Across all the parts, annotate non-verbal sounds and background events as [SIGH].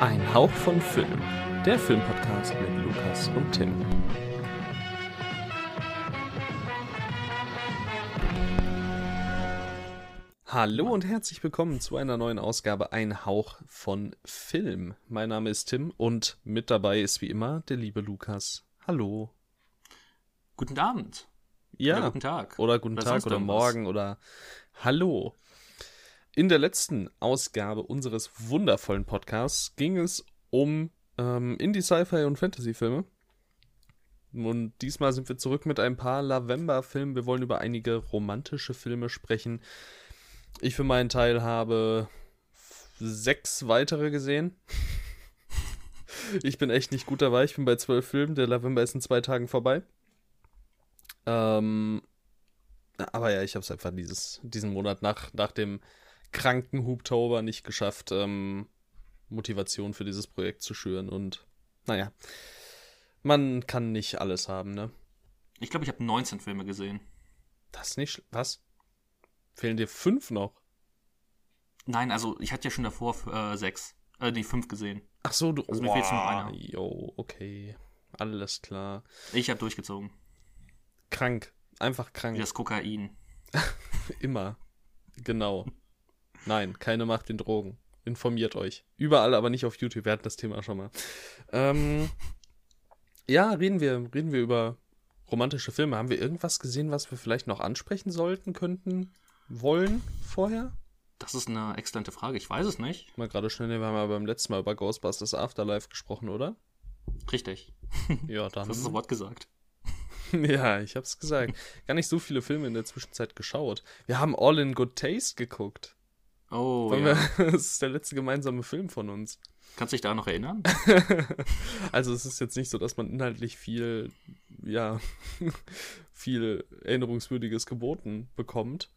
Ein Hauch von Film, der Filmpodcast mit Lukas und Tim. Hallo und herzlich willkommen zu einer neuen Ausgabe Ein Hauch von Film. Mein Name ist Tim und mit dabei ist wie immer der liebe Lukas. Hallo. Guten Abend. Ja. Oder guten Tag. Oder guten Tag oder morgen oder Hallo. In der letzten Ausgabe unseres wundervollen Podcasts ging es um ähm, Indie, Sci-Fi und Fantasy-Filme. Und diesmal sind wir zurück mit ein paar Lavember-Filmen. Wir wollen über einige romantische Filme sprechen. Ich für meinen Teil habe sechs weitere gesehen. Ich bin echt nicht gut dabei. Ich bin bei zwölf Filmen. Der Lavember ist in zwei Tagen vorbei. Ähm, aber ja, ich habe es einfach dieses, diesen Monat nach, nach dem kranken Hubtober nicht geschafft, ähm, Motivation für dieses Projekt zu schüren. Und naja, man kann nicht alles haben, ne? Ich glaube, ich habe 19 Filme gesehen. Das nicht. Was? Fehlen dir fünf noch? Nein, also ich hatte ja schon davor äh, sechs, äh, die fünf gesehen. Ach so, du. Also mir fehlt schon noch einer. Jo, okay. Alles klar. Ich habe durchgezogen. Krank. Einfach krank. Wie das Kokain. [LAUGHS] Immer. Genau. Nein, keine Macht den Drogen. Informiert euch. Überall, aber nicht auf YouTube. Wir hatten das Thema schon mal. Ähm, ja, reden wir, reden wir über romantische Filme. Haben wir irgendwas gesehen, was wir vielleicht noch ansprechen sollten, könnten, wollen vorher? Das ist eine exzellente Frage. Ich weiß es nicht. Mal gerade schnell, wir haben ja beim letzten Mal über Ghostbusters Afterlife gesprochen, oder? Richtig. [LAUGHS] Ja, dann. Das ist das Wort gesagt. [LAUGHS] Ja, ich hab's gesagt. Gar nicht so viele Filme in der Zwischenzeit geschaut. Wir haben All in Good Taste geguckt. Oh, ja. wir, [LAUGHS] das ist der letzte gemeinsame Film von uns. Kannst du dich da noch erinnern? [LAUGHS] Also es ist jetzt nicht so, dass man inhaltlich viel, ja, [LAUGHS] viel Erinnerungswürdiges geboten bekommt.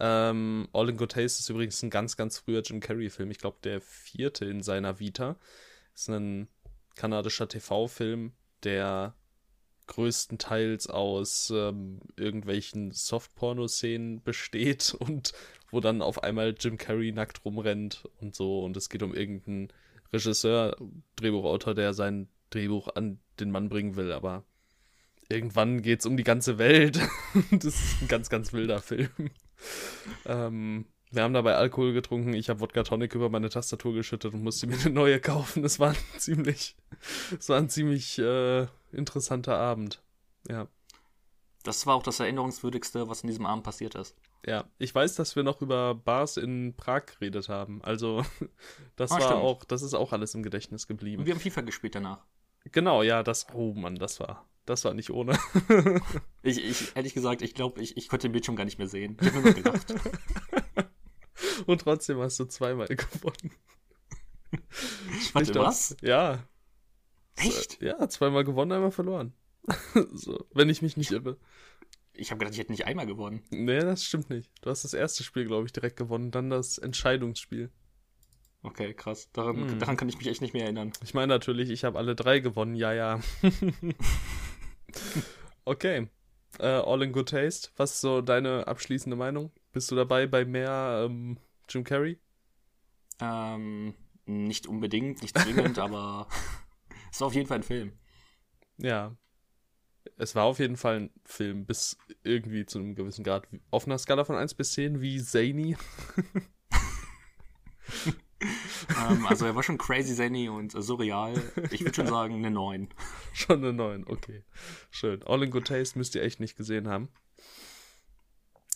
Ähm, All in Good Taste ist übrigens ein ganz, ganz früher Jim Carrey-Film. Ich glaube, der vierte in seiner Vita. Ist ein kanadischer TV-Film, der größtenteils aus ähm, irgendwelchen Softporno-Szenen besteht und wo dann auf einmal Jim Carrey nackt rumrennt und so. Und es geht um irgendeinen Regisseur, Drehbuchautor, der sein Drehbuch an den Mann bringen will, aber irgendwann geht es um die ganze Welt. [LAUGHS] das ist ein ganz, ganz wilder Film. ähm, wir haben dabei Alkohol getrunken, ich habe Wodka Tonic über meine Tastatur geschüttet und musste mir eine neue kaufen. Das war ein ziemlich, das war ein ziemlich äh, interessanter Abend. Ja. Das war auch das Erinnerungswürdigste, was in diesem Abend passiert ist. Ja, ich weiß, dass wir noch über Bars in Prag geredet haben. Also, [LAUGHS] das Ah, war stimmt. auch, das ist auch alles im Gedächtnis geblieben. Und wir haben FIFA gespielt danach. Genau, ja, das, oh Mann, das war, das war nicht ohne. [LAUGHS] Ich, ich ehrlich gesagt, ich glaube, ich, ich konnte den Bildschirm gar nicht mehr sehen. Ich habe nur noch gedacht. [LAUGHS] Und trotzdem hast du zweimal gewonnen. Warte, doch- was? Ja, Echt? ja, zweimal gewonnen, einmal verloren. so, wenn ich mich nicht irre. Ich habe gedacht, ich hätte nicht einmal gewonnen. Nee, das stimmt nicht. Du hast das erste Spiel, glaube ich, direkt gewonnen, dann das Entscheidungsspiel. Okay, krass. Daran, Hm. daran kann ich mich echt nicht mehr erinnern. Ich meine natürlich, ich habe alle drei gewonnen, ja, ja. [LAUGHS] okay. Äh, All in Good Taste. Was ist so deine abschließende Meinung? Bist du dabei bei mehr ähm, Jim Carrey? Ähm, nicht unbedingt, nicht zwingend, [LAUGHS] aber [LAUGHS] es war auf jeden Fall ein Film. Ja. Es war auf jeden Fall ein Film, bis irgendwie zu einem gewissen Grad. Auf einer Skala von 1 bis 10, wie zany. ähm, also er war schon crazy zany und surreal. Ich würde schon sagen eine 9. Schon eine 9, okay. Schön. All in Good Taste müsst ihr echt nicht gesehen haben.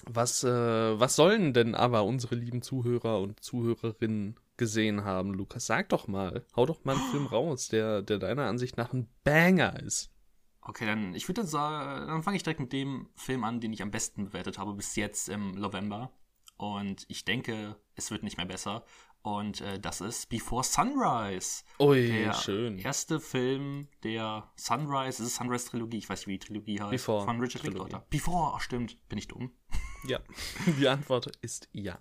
Was, äh, was sollen denn aber unsere lieben Zuhörer und Zuhörerinnen gesehen haben, Lukas? Sag doch mal. Hau doch mal einen Film raus, der, der deiner Ansicht nach ein Banger ist. Okay, dann ich würde dann sagen, dann fange ich direkt mit dem Film an, den ich am besten bewertet habe bis jetzt im November. Und ich denke, es wird nicht mehr besser. Und äh, das ist Before Sunrise. Ui, Der schön. erste Film der Sunrise, es ist Sunrise Trilogie, ich weiß nicht, wie die Trilogie heißt. Before Von Richard. Linklater. Before, ach, stimmt, bin ich dumm. Ja, [LAUGHS] die Antwort ist ja.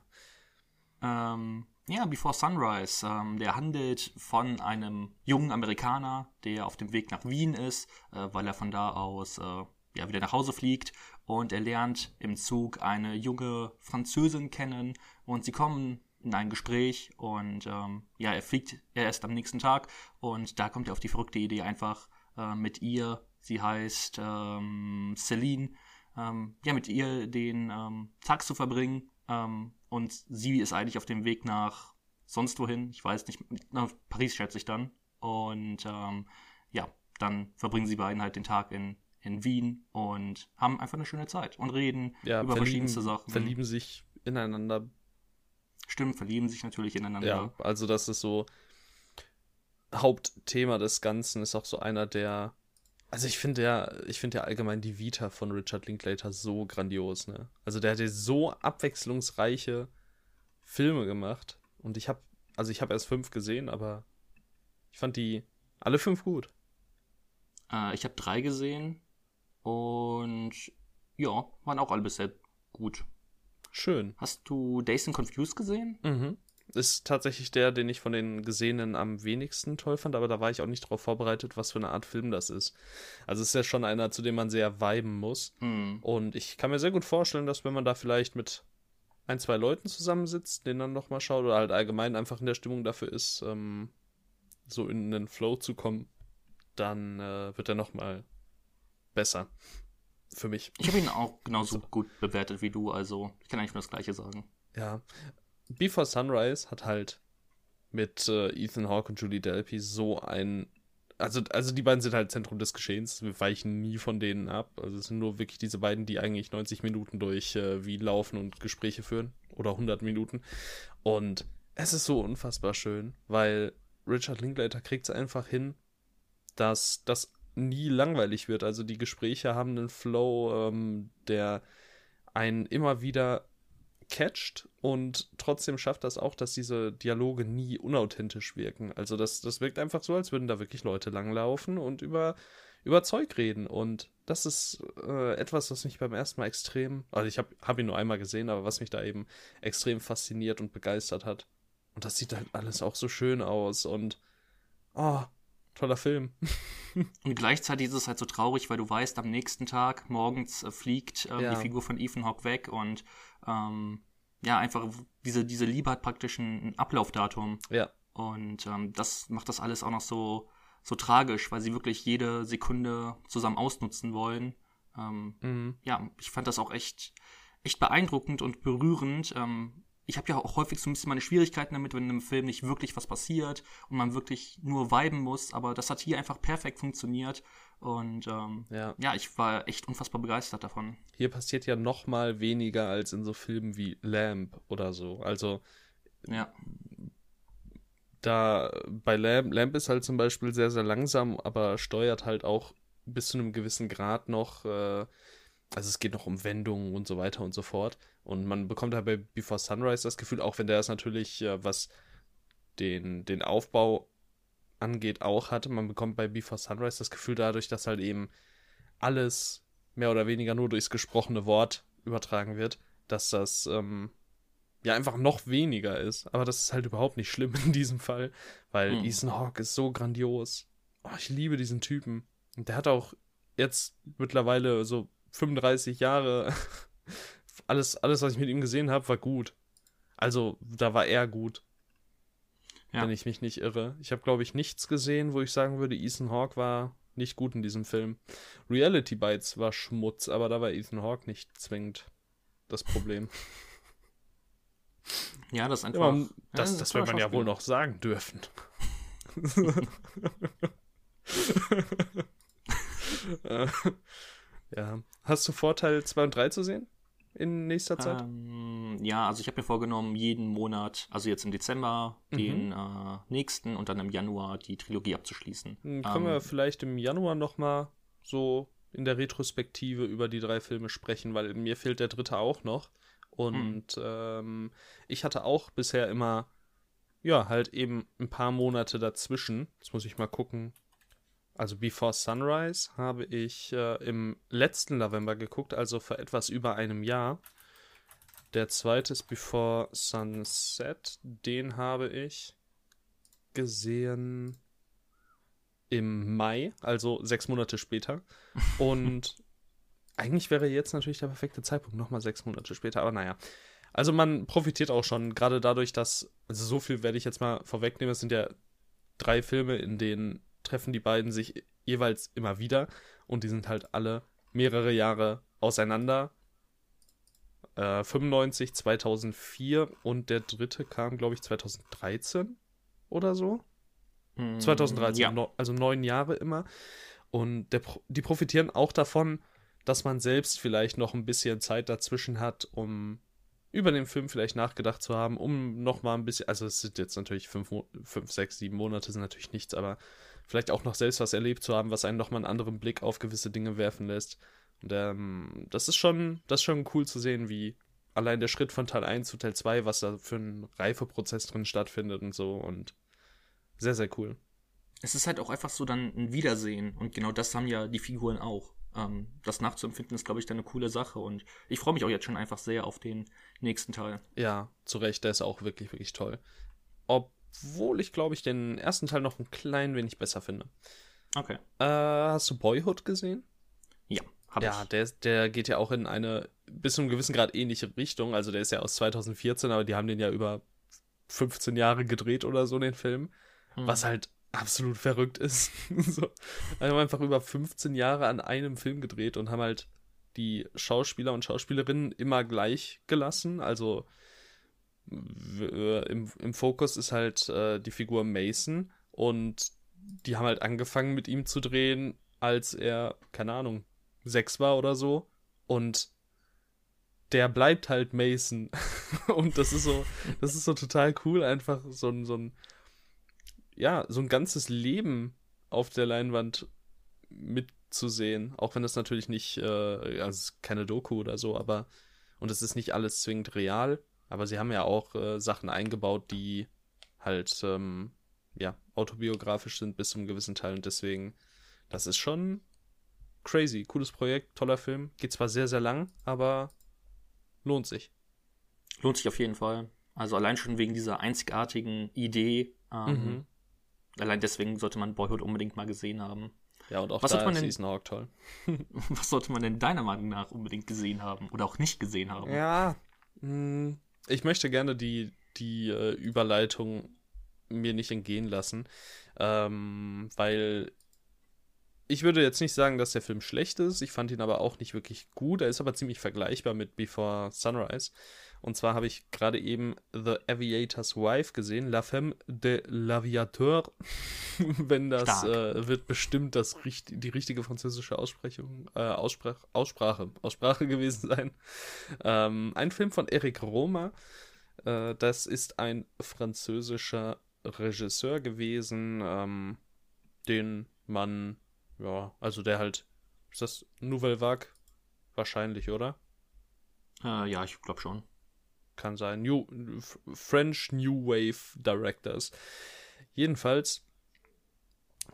Ähm, ja, Before Sunrise. Ähm, der handelt von einem jungen Amerikaner, der auf dem Weg nach Wien ist, äh, weil er von da aus äh, ja, wieder nach Hause fliegt. Und er lernt im Zug eine junge Französin kennen. Und sie kommen in ein Gespräch und ähm, ja, er fliegt erst am nächsten Tag und da kommt er auf die verrückte Idee einfach äh, mit ihr, sie heißt ähm, Celine, ähm, ja, mit ihr den ähm, Tag zu verbringen ähm, und sie ist eigentlich auf dem Weg nach sonst wohin, ich weiß nicht, nach Paris schätze ich dann und ähm, ja, dann verbringen sie beiden halt den Tag in in Wien und haben einfach eine schöne Zeit und reden Ja, über verschiedenste Sachen. verlieben sich ineinander. Stimmt, verlieben sich natürlich ineinander. Ja, also das ist so Hauptthema des Ganzen, ist auch so einer der. Also ich finde ja, ich finde ja allgemein die Vita von Richard Linklater so grandios, ne? Also der hat ja so abwechslungsreiche Filme gemacht. Und ich habe, also ich habe erst fünf gesehen, aber ich fand die alle fünf gut. Äh, ich habe drei gesehen und ja, waren auch alle bisher gut. Schön. Hast du Days and Confused gesehen? Mhm. Ist tatsächlich der, den ich von den Gesehenen am wenigsten toll fand, aber da war ich auch nicht darauf vorbereitet, was für eine Art Film das ist. Also es ist ja schon einer, zu dem man sehr viben muss. Hm. Und ich kann mir sehr gut vorstellen, dass wenn man da vielleicht mit ein, zwei Leuten zusammensitzt, den dann nochmal schaut oder halt allgemein einfach in der Stimmung dafür ist, ähm, so in den Flow zu kommen, dann äh, wird er nochmal besser. Für mich. Ich habe ihn auch genauso gut bewertet wie du, also ich kann eigentlich nur das Gleiche sagen. Ja. Before Sunrise hat halt mit äh, Ethan Hawke und Julie Delpy so ein. Also, also die beiden sind halt Zentrum des Geschehens. Wir weichen nie von denen ab. Also es sind nur wirklich diese beiden, die eigentlich 90 Minuten durch äh, Wien laufen und Gespräche führen. Oder 100 Minuten. Und es ist so unfassbar schön, weil Richard Linklater kriegt es einfach hin, dass das nie langweilig wird. Also die Gespräche haben einen Flow, ähm, der einen immer wieder catcht und trotzdem schafft das auch, dass diese Dialoge nie unauthentisch wirken. Also das, das wirkt einfach so, als würden da wirklich Leute langlaufen und über, über Zeug reden. Und das ist äh, etwas, was mich beim ersten Mal extrem, also ich habe hab ihn nur einmal gesehen, aber was mich da eben extrem fasziniert und begeistert hat. Und das sieht halt alles auch so schön aus und oh, toller Film. [LAUGHS] Und gleichzeitig ist es halt so traurig, weil du weißt, am nächsten Tag morgens äh, fliegt ähm, Ja. die Figur von Ethan Hawke weg und ähm, ja, einfach diese, diese Liebe hat praktisch ein, ein Ablaufdatum. ja, Und ähm, das macht das alles auch noch so, so tragisch, weil sie wirklich jede Sekunde zusammen ausnutzen wollen. Ähm, mhm. ja, ich fand das auch echt, echt beeindruckend und berührend. Ähm, ich habe ja auch häufig so ein bisschen meine Schwierigkeiten damit, wenn in einem Film nicht wirklich was passiert und man wirklich nur viben muss, aber das hat hier einfach perfekt funktioniert und ähm, ja. ja, ich war echt unfassbar begeistert davon. Hier passiert ja noch mal weniger als in so Filmen wie Lamp oder so. Also Ja, da bei Lamp, Lamp ist halt zum Beispiel sehr, sehr langsam, aber steuert halt auch bis zu einem gewissen Grad noch, äh, also es geht noch um Wendungen und so weiter und so fort. Und man bekommt halt bei Before Sunrise das Gefühl, auch wenn der es natürlich, äh, was den, den Aufbau angeht, auch hatte, man bekommt bei Before Sunrise das Gefühl dadurch, dass halt eben alles mehr oder weniger nur durchs gesprochene Wort übertragen wird, dass das ähm, ja einfach noch weniger ist. Aber das ist halt überhaupt nicht schlimm in diesem Fall, weil Hm. Ethan Hawke ist so grandios. Oh, ich liebe diesen Typen. Und der hat auch jetzt mittlerweile so 35 Jahre. [LAUGHS] alles, alles, was ich mit ihm gesehen habe, war gut. Also, da war er gut. Ja. Wenn ich mich nicht irre. Ich habe, glaube ich, nichts gesehen, wo ich sagen würde, Ethan Hawke war nicht gut in diesem Film. Reality Bites war Schmutz, aber da war Ethan Hawke nicht zwingend das Problem. [LAUGHS] ja, das einfach. Ja, man, ja, das das wird man ja wohl noch sagen dürfen. [LAUGHS] [LAUGHS] Äh, ja. Hast du Vorteil 2 und 3 zu sehen? In nächster Zeit? Ähm, ja, also ich habe mir vorgenommen, jeden Monat, also jetzt im Dezember, Mhm. den äh, nächsten und dann im Januar die Trilogie abzuschließen. Hm, Können wir Ähm, vielleicht im Januar nochmal so in der Retrospektive über die drei Filme sprechen, weil mir fehlt der dritte auch noch. Und ähm, ich hatte auch bisher immer, ja, halt eben ein paar Monate dazwischen. Jetzt muss ich mal gucken. Also Before Sunrise habe ich äh, im letzten November geguckt, also vor etwas über einem Jahr. Der zweite ist Before Sunset. Den habe ich gesehen im Mai, also sechs Monate später. [LAUGHS] Und eigentlich wäre jetzt natürlich der perfekte Zeitpunkt, nochmal sechs Monate später, aber naja. Also man profitiert auch schon, gerade dadurch, dass, also so viel werde ich jetzt mal vorwegnehmen, es sind ja drei Filme, in denen treffen die beiden sich jeweils immer wieder und die sind halt alle mehrere Jahre auseinander. Äh, 95, 2004 und der dritte kam, glaube ich, 2013 oder so. 2013, Hm, ja. no, also neun Jahre immer. Und der, die profitieren auch davon, dass man selbst vielleicht noch ein bisschen Zeit dazwischen hat, um über den Film vielleicht nachgedacht zu haben, um noch mal ein bisschen, also es sind jetzt natürlich fünf, fünf sechs, sieben Monate sind natürlich nichts, aber vielleicht auch noch selbst was erlebt zu haben, was einen noch mal einen anderen Blick auf gewisse Dinge werfen lässt. Und ähm, das ist schon, das ist schon cool zu sehen, wie allein der Schritt von Teil 1 zu Teil 2, was da für ein Reifeprozess drin stattfindet und so und sehr, sehr cool. Es ist halt auch einfach so dann ein Wiedersehen und genau das haben ja die Figuren auch. Ähm, das nachzuempfinden ist, glaube ich, dann eine coole Sache und ich freue mich auch jetzt schon einfach sehr auf den nächsten Teil. Ja, zu Recht, der ist auch wirklich, wirklich toll. Obwohl ich, glaube ich, den ersten Teil noch ein klein wenig besser finde. Okay. Äh, hast du Boyhood gesehen? Ja, habe Ja, ich. der, ist- der geht ja auch in eine bis zu einem gewissen Grad ähnliche Richtung. Also der ist ja aus 2014, aber die haben den ja über 15 Jahre gedreht oder so, den Film. Hm. Was halt absolut verrückt ist. [LAUGHS] so. Also haben einfach über 15 Jahre an einem Film gedreht und haben halt die Schauspieler und Schauspielerinnen immer gleich gelassen. Also im, im Fokus ist halt äh, die Figur Mason und die haben halt angefangen mit ihm zu drehen, als er, keine Ahnung, sechs war oder so. Und der bleibt halt Mason. [LAUGHS] und das ist so, das ist so total cool, einfach so ein, so ein, ja, so ein ganzes Leben auf der Leinwand mitzusehen. Auch wenn das natürlich nicht, äh, also keine Doku oder so, aber, und es ist nicht alles zwingend real, aber sie haben ja auch äh, Sachen eingebaut, die halt, ähm, ja, autobiografisch sind bis zum gewissen Teil und deswegen, das ist schon crazy. Cooles Projekt, toller Film. Geht zwar sehr, sehr lang, aber lohnt sich. Lohnt sich auf jeden Fall. Also allein schon wegen dieser einzigartigen Idee. Ähm, Mhm. Allein deswegen sollte man Boyhood unbedingt mal gesehen haben. Ja, und auch Was da hat man ist denn- Hawke toll. [LAUGHS] Was sollte man denn deiner Meinung nach unbedingt gesehen haben oder auch nicht gesehen haben? Ja. mh, Ich möchte gerne die, die äh, Überleitung mir nicht entgehen lassen, ähm, weil ich würde jetzt nicht sagen, dass der Film schlecht ist. Ich fand ihn aber auch nicht wirklich gut. Er ist aber ziemlich vergleichbar mit Before Sunrise. Und zwar habe ich gerade eben The Aviator's Wife gesehen, La Femme de l'Aviateur. [LAUGHS] Wenn das äh, wird bestimmt das die richtige französische Aussprechung, äh, Aussprach Aussprache, Aussprache [LAUGHS] gewesen sein. Ähm, ein Film von Eric Roma. Äh, das ist ein französischer Regisseur gewesen, ähm, den man, ja, also der halt, ist das Nouvelle Vague? Wahrscheinlich, oder? Äh, ja, ich glaube schon. Kann sein. New, French New Wave Directors. Jedenfalls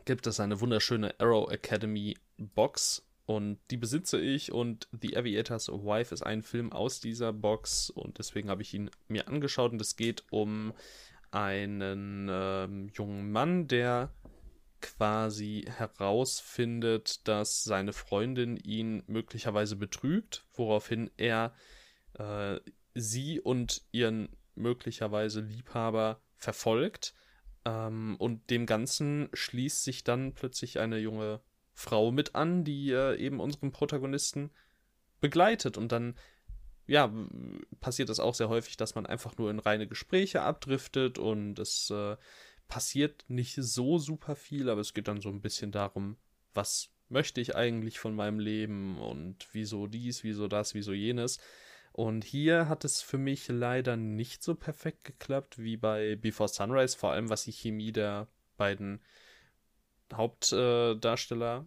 gibt es eine wunderschöne Arrow Academy Box und die besitze ich und The Aviator's Wife ist ein Film aus dieser Box und deswegen habe ich ihn mir angeschaut und es geht um einen ähm, jungen Mann, der quasi herausfindet, dass seine Freundin ihn möglicherweise betrügt, woraufhin er äh, sie und ihren möglicherweise Liebhaber verfolgt. Ähm, und dem Ganzen schließt sich dann plötzlich eine junge Frau mit an, die äh, eben unseren Protagonisten begleitet. Und dann, ja, passiert es auch sehr häufig, dass man einfach nur in reine Gespräche abdriftet und es äh, passiert nicht so super viel, aber es geht dann so ein bisschen darum, was möchte ich eigentlich von meinem Leben und wieso dies, wieso das, wieso jenes. Und hier hat es für mich leider nicht so perfekt geklappt wie bei Before Sunrise, vor allem was die Chemie der beiden Hauptdarsteller Darsteller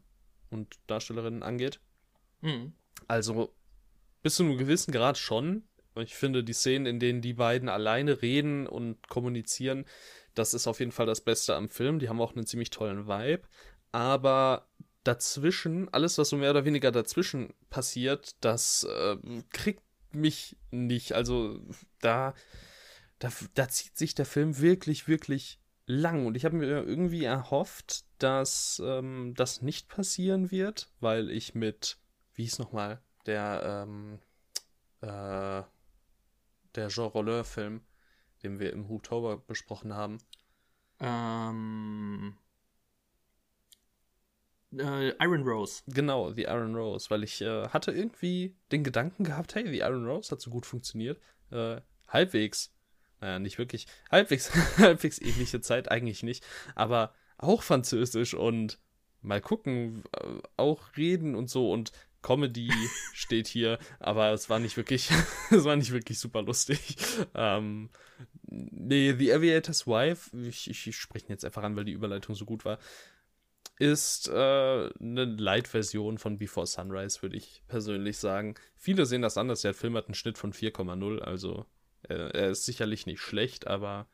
und Darstellerinnen angeht. Mhm. Also bis zu einem gewissen Grad schon. Ich finde, die Szenen, in denen die beiden alleine reden und kommunizieren, das ist auf jeden Fall das Beste am Film. Die haben auch einen ziemlich tollen Vibe. Aber dazwischen, alles, was so mehr oder weniger dazwischen passiert, das äh, kriegt mich nicht. Also da, da, da zieht sich der Film wirklich, wirklich lang. Und ich habe mir irgendwie erhofft, dass ähm, das nicht passieren wird, weil ich mit, wie hieß nochmal, der, ähm, äh, der Jean Rolleur-Film, den wir im Hooktober besprochen haben. Ähm. Äh, Iron Rose. Genau, The Iron Rose, weil ich äh, hatte irgendwie den Gedanken gehabt, hey, The Iron Rose hat so gut funktioniert. Äh, halbwegs, naja, nicht wirklich, halbwegs, [LAUGHS] halbwegs ähnliche Zeit, eigentlich nicht, aber auch französisch und mal gucken, äh, auch reden und so und Comedy [LAUGHS] steht hier, aber es war nicht wirklich, [LAUGHS] es war nicht wirklich super lustig. Ähm, nee, The Aviator's Wife, ich, ich, ich spreche ihn jetzt einfach an, weil die Überleitung so gut war, ist äh, eine Light-Version von Before Sunrise, würde ich persönlich sagen. Viele sehen das anders. Der Film hat einen Schnitt von 4,0, also äh, er ist sicherlich nicht schlecht, aber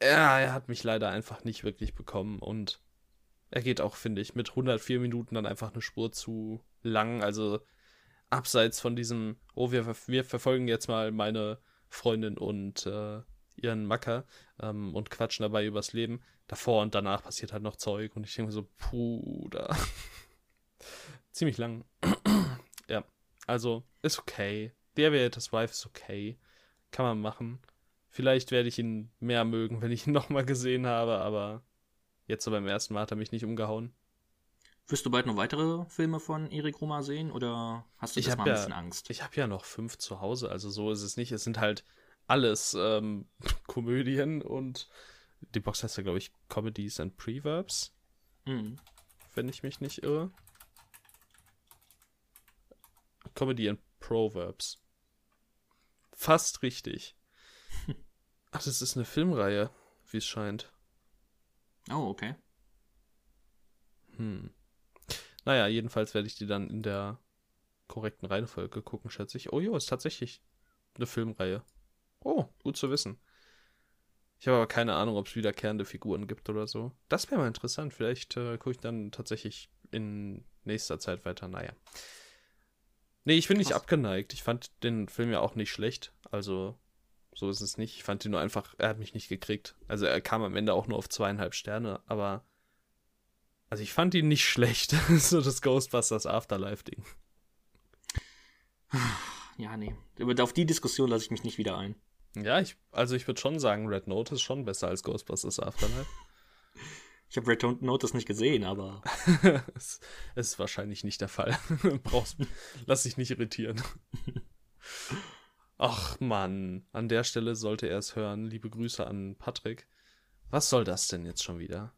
ja, er hat mich leider einfach nicht wirklich bekommen und er geht auch, finde ich, mit 104 Minuten dann einfach eine Spur zu lang. Also abseits von diesem, oh, wir, wir verfolgen jetzt mal meine Freundin und äh, ihren Macker ähm, und quatschen dabei übers Leben. Davor und danach passiert halt noch Zeug und ich denke mir so, puh, [LAUGHS] da. Ziemlich lang. [CLEARS THROAT] ja, also ist okay. Der Aviator's Wife ist okay. Kann man machen. Vielleicht werde ich ihn mehr mögen, wenn ich ihn nochmal gesehen habe, aber jetzt so beim ersten Mal hat er mich nicht umgehauen. Wirst du bald noch weitere Filme von Erik Roma sehen oder hast du ich das mal ja, ein bisschen Angst? Ich habe ja noch fünf zu Hause, also so ist es nicht. Es sind halt alles ähm, [LAUGHS] Komödien und die Box heißt ja, glaube ich, Comedies and Preverbs. Mhm. Wenn ich mich nicht irre. Comedy and Proverbs. Fast richtig. [LAUGHS] Ach, das ist eine Filmreihe, wie es scheint. Oh, okay. Hm. Naja, jedenfalls werde ich die dann in der korrekten Reihenfolge gucken, schätze ich. Oh jo, ist tatsächlich eine Filmreihe. Oh, gut zu wissen. Ich habe aber keine Ahnung, ob es wiederkehrende Figuren gibt oder so. Das wäre mal interessant. Vielleicht äh, gucke ich dann tatsächlich in nächster Zeit weiter. Naja. Nee, ich bin nicht Krass. abgeneigt. Ich fand den Film ja auch nicht schlecht. Also, so ist es nicht. Ich fand ihn nur einfach, er hat mich nicht gekriegt. Also, er kam am Ende auch nur auf zweieinhalb Sterne, aber. Also, ich fand ihn nicht [LAUGHS] schlecht. so das Ghostbusters Afterlife-Ding. Ja, nee. Auf die Diskussion lasse ich mich nicht wieder ein. Ja, ich, also ich würde schon sagen, Red Note ist schon besser als Ghostbusters Afterlife. [LAUGHS] Ich habe Red Notice nicht gesehen, aber [LAUGHS] Es ist wahrscheinlich nicht der Fall. Brauchst, lass dich nicht irritieren. Ach Mann, an der Stelle sollte er es hören. Liebe Grüße an Patrick. Was soll das denn jetzt schon wieder?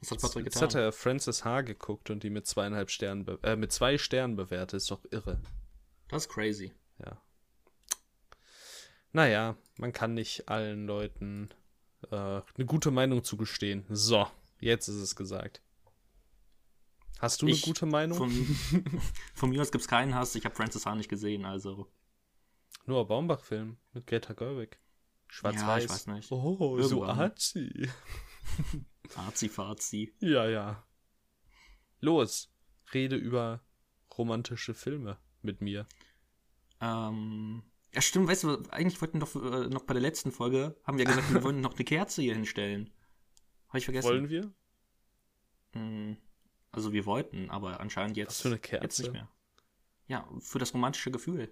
was hat Patrick Jetzt getan? hat er Frances H. geguckt und die mit zweieinhalb Sternen, äh, mit zwei Sternen bewertet. Ist doch irre. Das ist crazy. Ja. Naja, man kann nicht allen Leuten äh, eine gute Meinung zugestehen. So, jetzt ist es gesagt. Hast du Ich- eine gute Meinung? Von, [LAUGHS] von mir aus gibt es keinen Hass. Ich habe Francis H. nicht gesehen, also. Nur Baumbach-Film mit Greta Gerwig. Schwarz-Weiß. Ja, ich weiß nicht. Oh, so Irgendwann. arzi. Azi-Fazi. Ja, ja. Los, rede über romantische Filme mit mir. Ähm. Ja, stimmt, weißt du, eigentlich wollten doch äh, noch bei der letzten Folge, haben wir gesagt, wir [LAUGHS] wollen noch eine Kerze hier hinstellen. Habe ich vergessen. Wollen wir? Hm, Also wir wollten, aber anscheinend jetzt, Was für eine Kerze? jetzt nicht mehr. Ja, für das romantische Gefühl.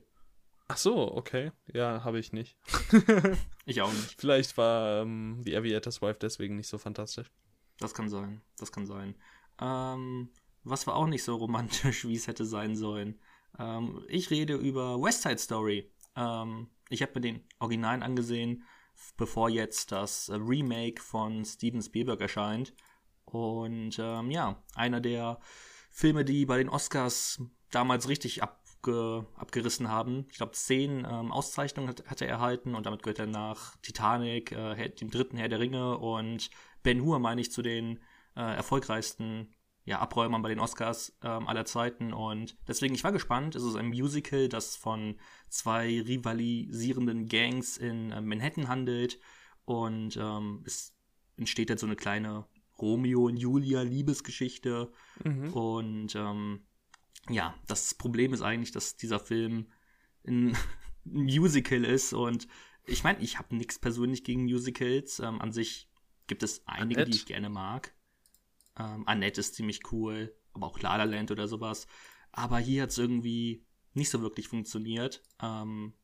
Ach so, okay. Ja, habe ich nicht. [LAUGHS] Ich auch nicht. Vielleicht war ähm, The Aviator's Wife deswegen nicht so fantastisch. Das kann sein. Das kann sein. Ähm, was war auch nicht so romantisch, [LAUGHS] wie es hätte sein sollen. Ähm, ich rede über West Side Story. Ähm, ich habe mir den Originalen angesehen, bevor jetzt das äh, Remake von Steven Spielberg erscheint. Und ähm, ja, einer der Filme, die bei den Oscars damals richtig abge abgerissen haben. Ich glaube, zehn ähm, Auszeichnungen hat, hat er erhalten und damit gehört er nach Titanic, äh, dem dritten Herr der Ringe und Ben Hur, meine ich, zu den äh, erfolgreichsten ja, Abräumern bei den Oscars ähm, aller Zeiten. Und deswegen, ich war gespannt. Es ist ein Musical, das von zwei rivalisierenden Gangs in äh, Manhattan handelt. Und ähm, es entsteht jetzt so eine kleine Romeo und Julia Liebesgeschichte. Mhm. Und ähm, ja, das Problem ist eigentlich, dass dieser Film ein [LAUGHS] Musical ist. Und ich meine, ich habe nichts persönlich gegen Musicals. Ähm, an sich gibt es einige, Annette? die ich gerne mag. Ähm, Annette ist ziemlich cool, aber auch La La Land oder sowas. Aber hier hat es irgendwie nicht so wirklich funktioniert. Ähm,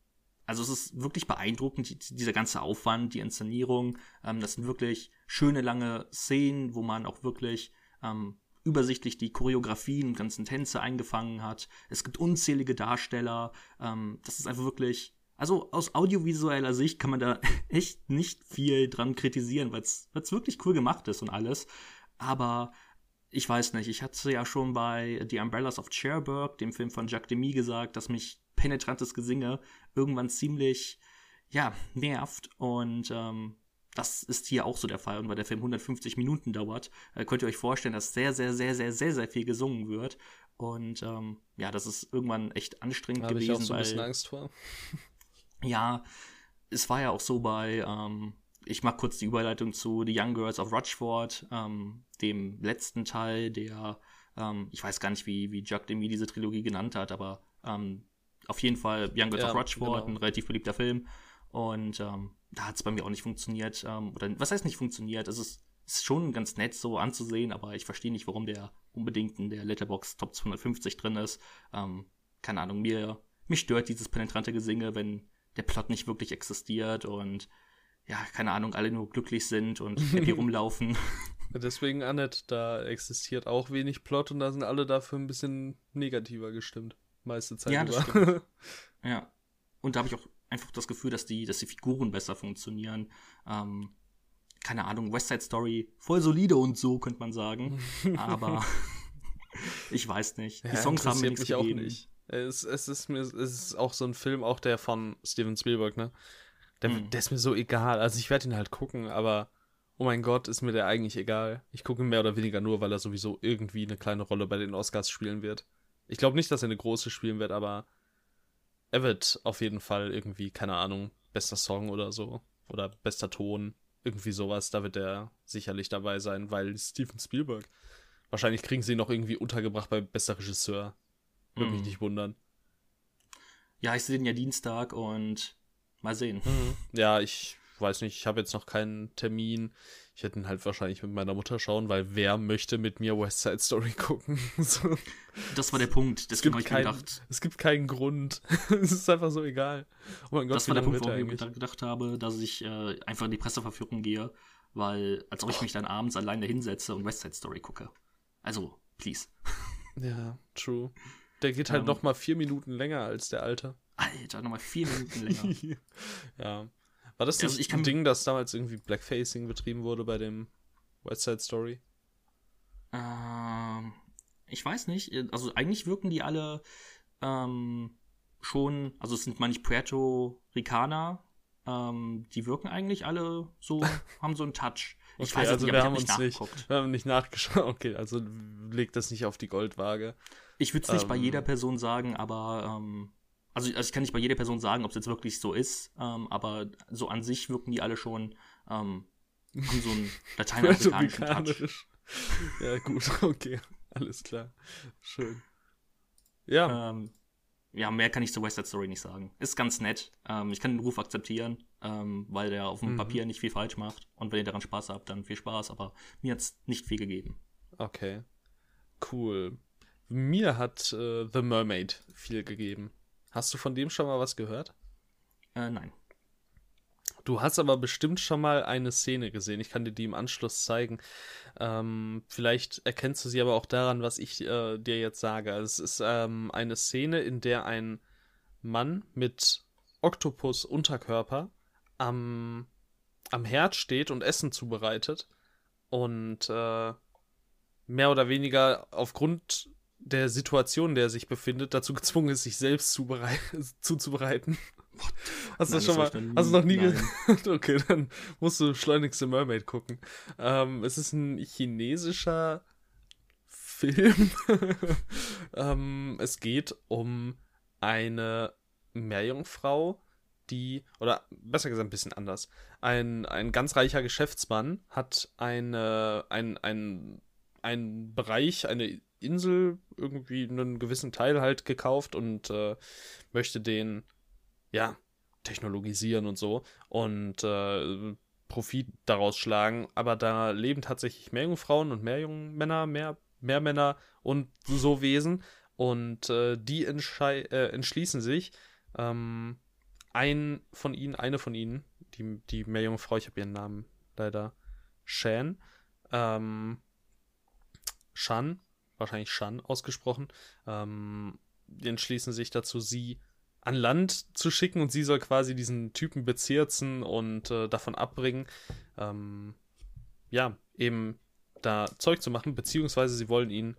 Also es ist wirklich beeindruckend, die, dieser ganze Aufwand, die Inszenierung. Ähm, das sind wirklich schöne lange Szenen, wo man auch wirklich ähm, übersichtlich die Choreografien und ganzen Tänze eingefangen hat. Es gibt unzählige Darsteller. Ähm, das ist einfach wirklich. Also aus audiovisueller Sicht kann man da [LAUGHS] echt nicht viel dran kritisieren, weil es wirklich cool gemacht ist und alles. Aber ich weiß nicht, ich hatte ja schon bei The Umbrellas of Cherbourg, dem Film von Jacques Demy, gesagt, dass mich penetrantes Gesinge irgendwann ziemlich, ja, nervt. Und ähm, das ist hier auch so der Fall. Und weil der Film 150 Minuten dauert, äh, könnt ihr euch vorstellen, dass sehr, sehr, sehr, sehr, sehr, sehr viel gesungen wird. Und ähm, ja, das ist irgendwann echt anstrengend Habe gewesen. ich auch so ein weil, bisschen Angst vor. [LAUGHS] Ja, es war ja auch so bei, ähm, ich mache kurz die Überleitung zu The Young Girls of Rochford, ähm, dem letzten Teil, der, ähm, ich weiß gar nicht, wie, wie Jacques Demy diese Trilogie genannt hat, aber ähm, auf jeden Fall Young Girls Ja, of Rochford, genau. ein relativ beliebter Film. Und ähm, da hat es bei mir auch nicht funktioniert. Ähm, oder was heißt nicht funktioniert? Es ist, ist schon ganz nett so anzusehen, aber ich verstehe nicht, warum der unbedingt in der Letterbox Top 250 drin ist. Ähm, keine Ahnung, mir, mir stört dieses penetrante Gesinge, wenn der Plot nicht wirklich existiert und ja, keine Ahnung, alle nur glücklich sind und [LAUGHS] happy rumlaufen. Deswegen, Annette, da existiert auch wenig Plot und da sind alle dafür ein bisschen negativer gestimmt. Meiste Zeit Ja, das über. stimmt. [LAUGHS] Ja. Und da habe ich auch einfach das Gefühl, dass die, dass die Figuren besser funktionieren. Ähm, keine Ahnung, West Side Story, voll solide und so, könnte man sagen. [LAUGHS] Aber [LAUGHS] ich weiß nicht. Die Ja, Songs haben mir nichts mich auch gegeben. nicht. Es, es, ist mir, es ist auch so ein Film, auch der von Steven Spielberg, ne? Der, Mhm. der ist mir so egal. Also ich werde ihn halt gucken, aber oh mein Gott, ist mir der eigentlich egal. Ich gucke ihn mehr oder weniger nur, weil er sowieso irgendwie eine kleine Rolle bei den Oscars spielen wird. Ich glaube nicht, dass er eine große spielen wird, aber er wird auf jeden Fall irgendwie, keine Ahnung, bester Song oder so. Oder bester Ton. Irgendwie sowas. Da wird er sicherlich dabei sein, weil Steven Spielberg. Wahrscheinlich kriegen sie ihn noch irgendwie untergebracht bei bester Regisseur. Würde mich Mhm. nicht wundern. Ja, ich sehe den ja Dienstag und mal sehen. Ja, ich weiß nicht, ich habe jetzt noch keinen Termin. Ich werde ihn halt wahrscheinlich mit meiner Mutter schauen, weil wer möchte mit mir West Side Story [LAUGHS] gucken? so. Das war der Punkt. Deswegen gibt habe ich keinen, gedacht, es gibt keinen Grund. [LAUGHS] es ist einfach so egal. Oh mein Gott, das war der Punkt, warum ich mir gedacht habe, dass ich äh, einfach in die Presseverführung gehe, weil, als ob ich mich dann abends alleine hinsetze und West Side Story gucke. Also, please. [LAUGHS] Ja, true. Der geht halt Ähm. noch mal vier Minuten länger als der alte. Alter, nochmal vier Minuten länger. ja. War das Also das ich kann- Ding, dass damals irgendwie Blackfacing betrieben wurde bei dem West Side Story? Ähm, ich weiß nicht. Also eigentlich wirken die alle ähm, schon, also es sind mal nicht Puerto Ricaner, ähm, die wirken eigentlich alle so, [LAUGHS] haben so einen Touch. Ich Okay, weiß es also nicht, wir haben ich uns nicht, nicht wir haben nicht nachgeschaut. Okay, also legt das nicht auf die Goldwaage. Ich würde es nicht bei ähm, jeder Person sagen, aber ähm, also, also ich kann nicht bei jeder Person sagen, ob es jetzt wirklich so ist, ähm, aber so an sich wirken die alle schon ähm, haben so einen [LAUGHS] lateinamerikanischen Touch. Ja, gut, [LAUGHS] okay. Alles klar. Schön. Ja, Ähm, ja, mehr kann ich zur West Side Story nicht sagen. Ist ganz nett. Ähm, ich kann den Ruf akzeptieren, ähm, weil der auf dem Mhm. Papier nicht viel falsch macht. Und wenn ihr daran Spaß habt, dann viel Spaß. Aber mir hat's nicht viel gegeben. okay. Cool. Mir hat äh, The Mermaid viel gegeben. Hast du von dem schon mal was gehört? Äh, nein. Du hast aber bestimmt schon mal eine Szene gesehen. Ich kann dir die im Anschluss zeigen. Ähm, vielleicht erkennst du sie aber auch daran, was ich äh, dir jetzt sage. Also es ist ähm, eine Szene, in der ein Mann mit Oktopus-Unterkörper am, am Herd steht und Essen zubereitet. Und äh, mehr oder weniger aufgrund der Situation, in der er sich befindet, dazu gezwungen ist, sich selbst zuberei [LAUGHS] zuzubereiten. Hast du das schon mal? nie- Hast du noch nie [LAUGHS] okay, dann musst du schleunigst The Mermaid gucken. Ähm, es ist ein chinesischer Film. [LAUGHS] ähm, es geht um eine Meerjungfrau, die, oder besser gesagt ein bisschen anders. Ein, ein ganz reicher Geschäftsmann hat eine, ein, ein, einen Bereich, eine Insel, irgendwie einen gewissen Teil halt gekauft und äh, möchte den, ja, technologisieren und so und äh, Profit daraus schlagen. Aber da leben tatsächlich Meerjungfrauen und Meerjungmänner, mehr, Meermänner und so Wesen. Und äh, die äh, entschließen sich, ähm, ein von ihnen, eine von ihnen, die, die Meerjungfrau, ich habe ihren Namen leider, Shan, ähm, Shan, wahrscheinlich Shan ausgesprochen, ähm, entschließen sich dazu, sie an Land zu schicken und sie soll quasi diesen Typen bezirzen und äh, davon abbringen, ähm, ja, eben da Zeug zu machen, beziehungsweise sie wollen ihn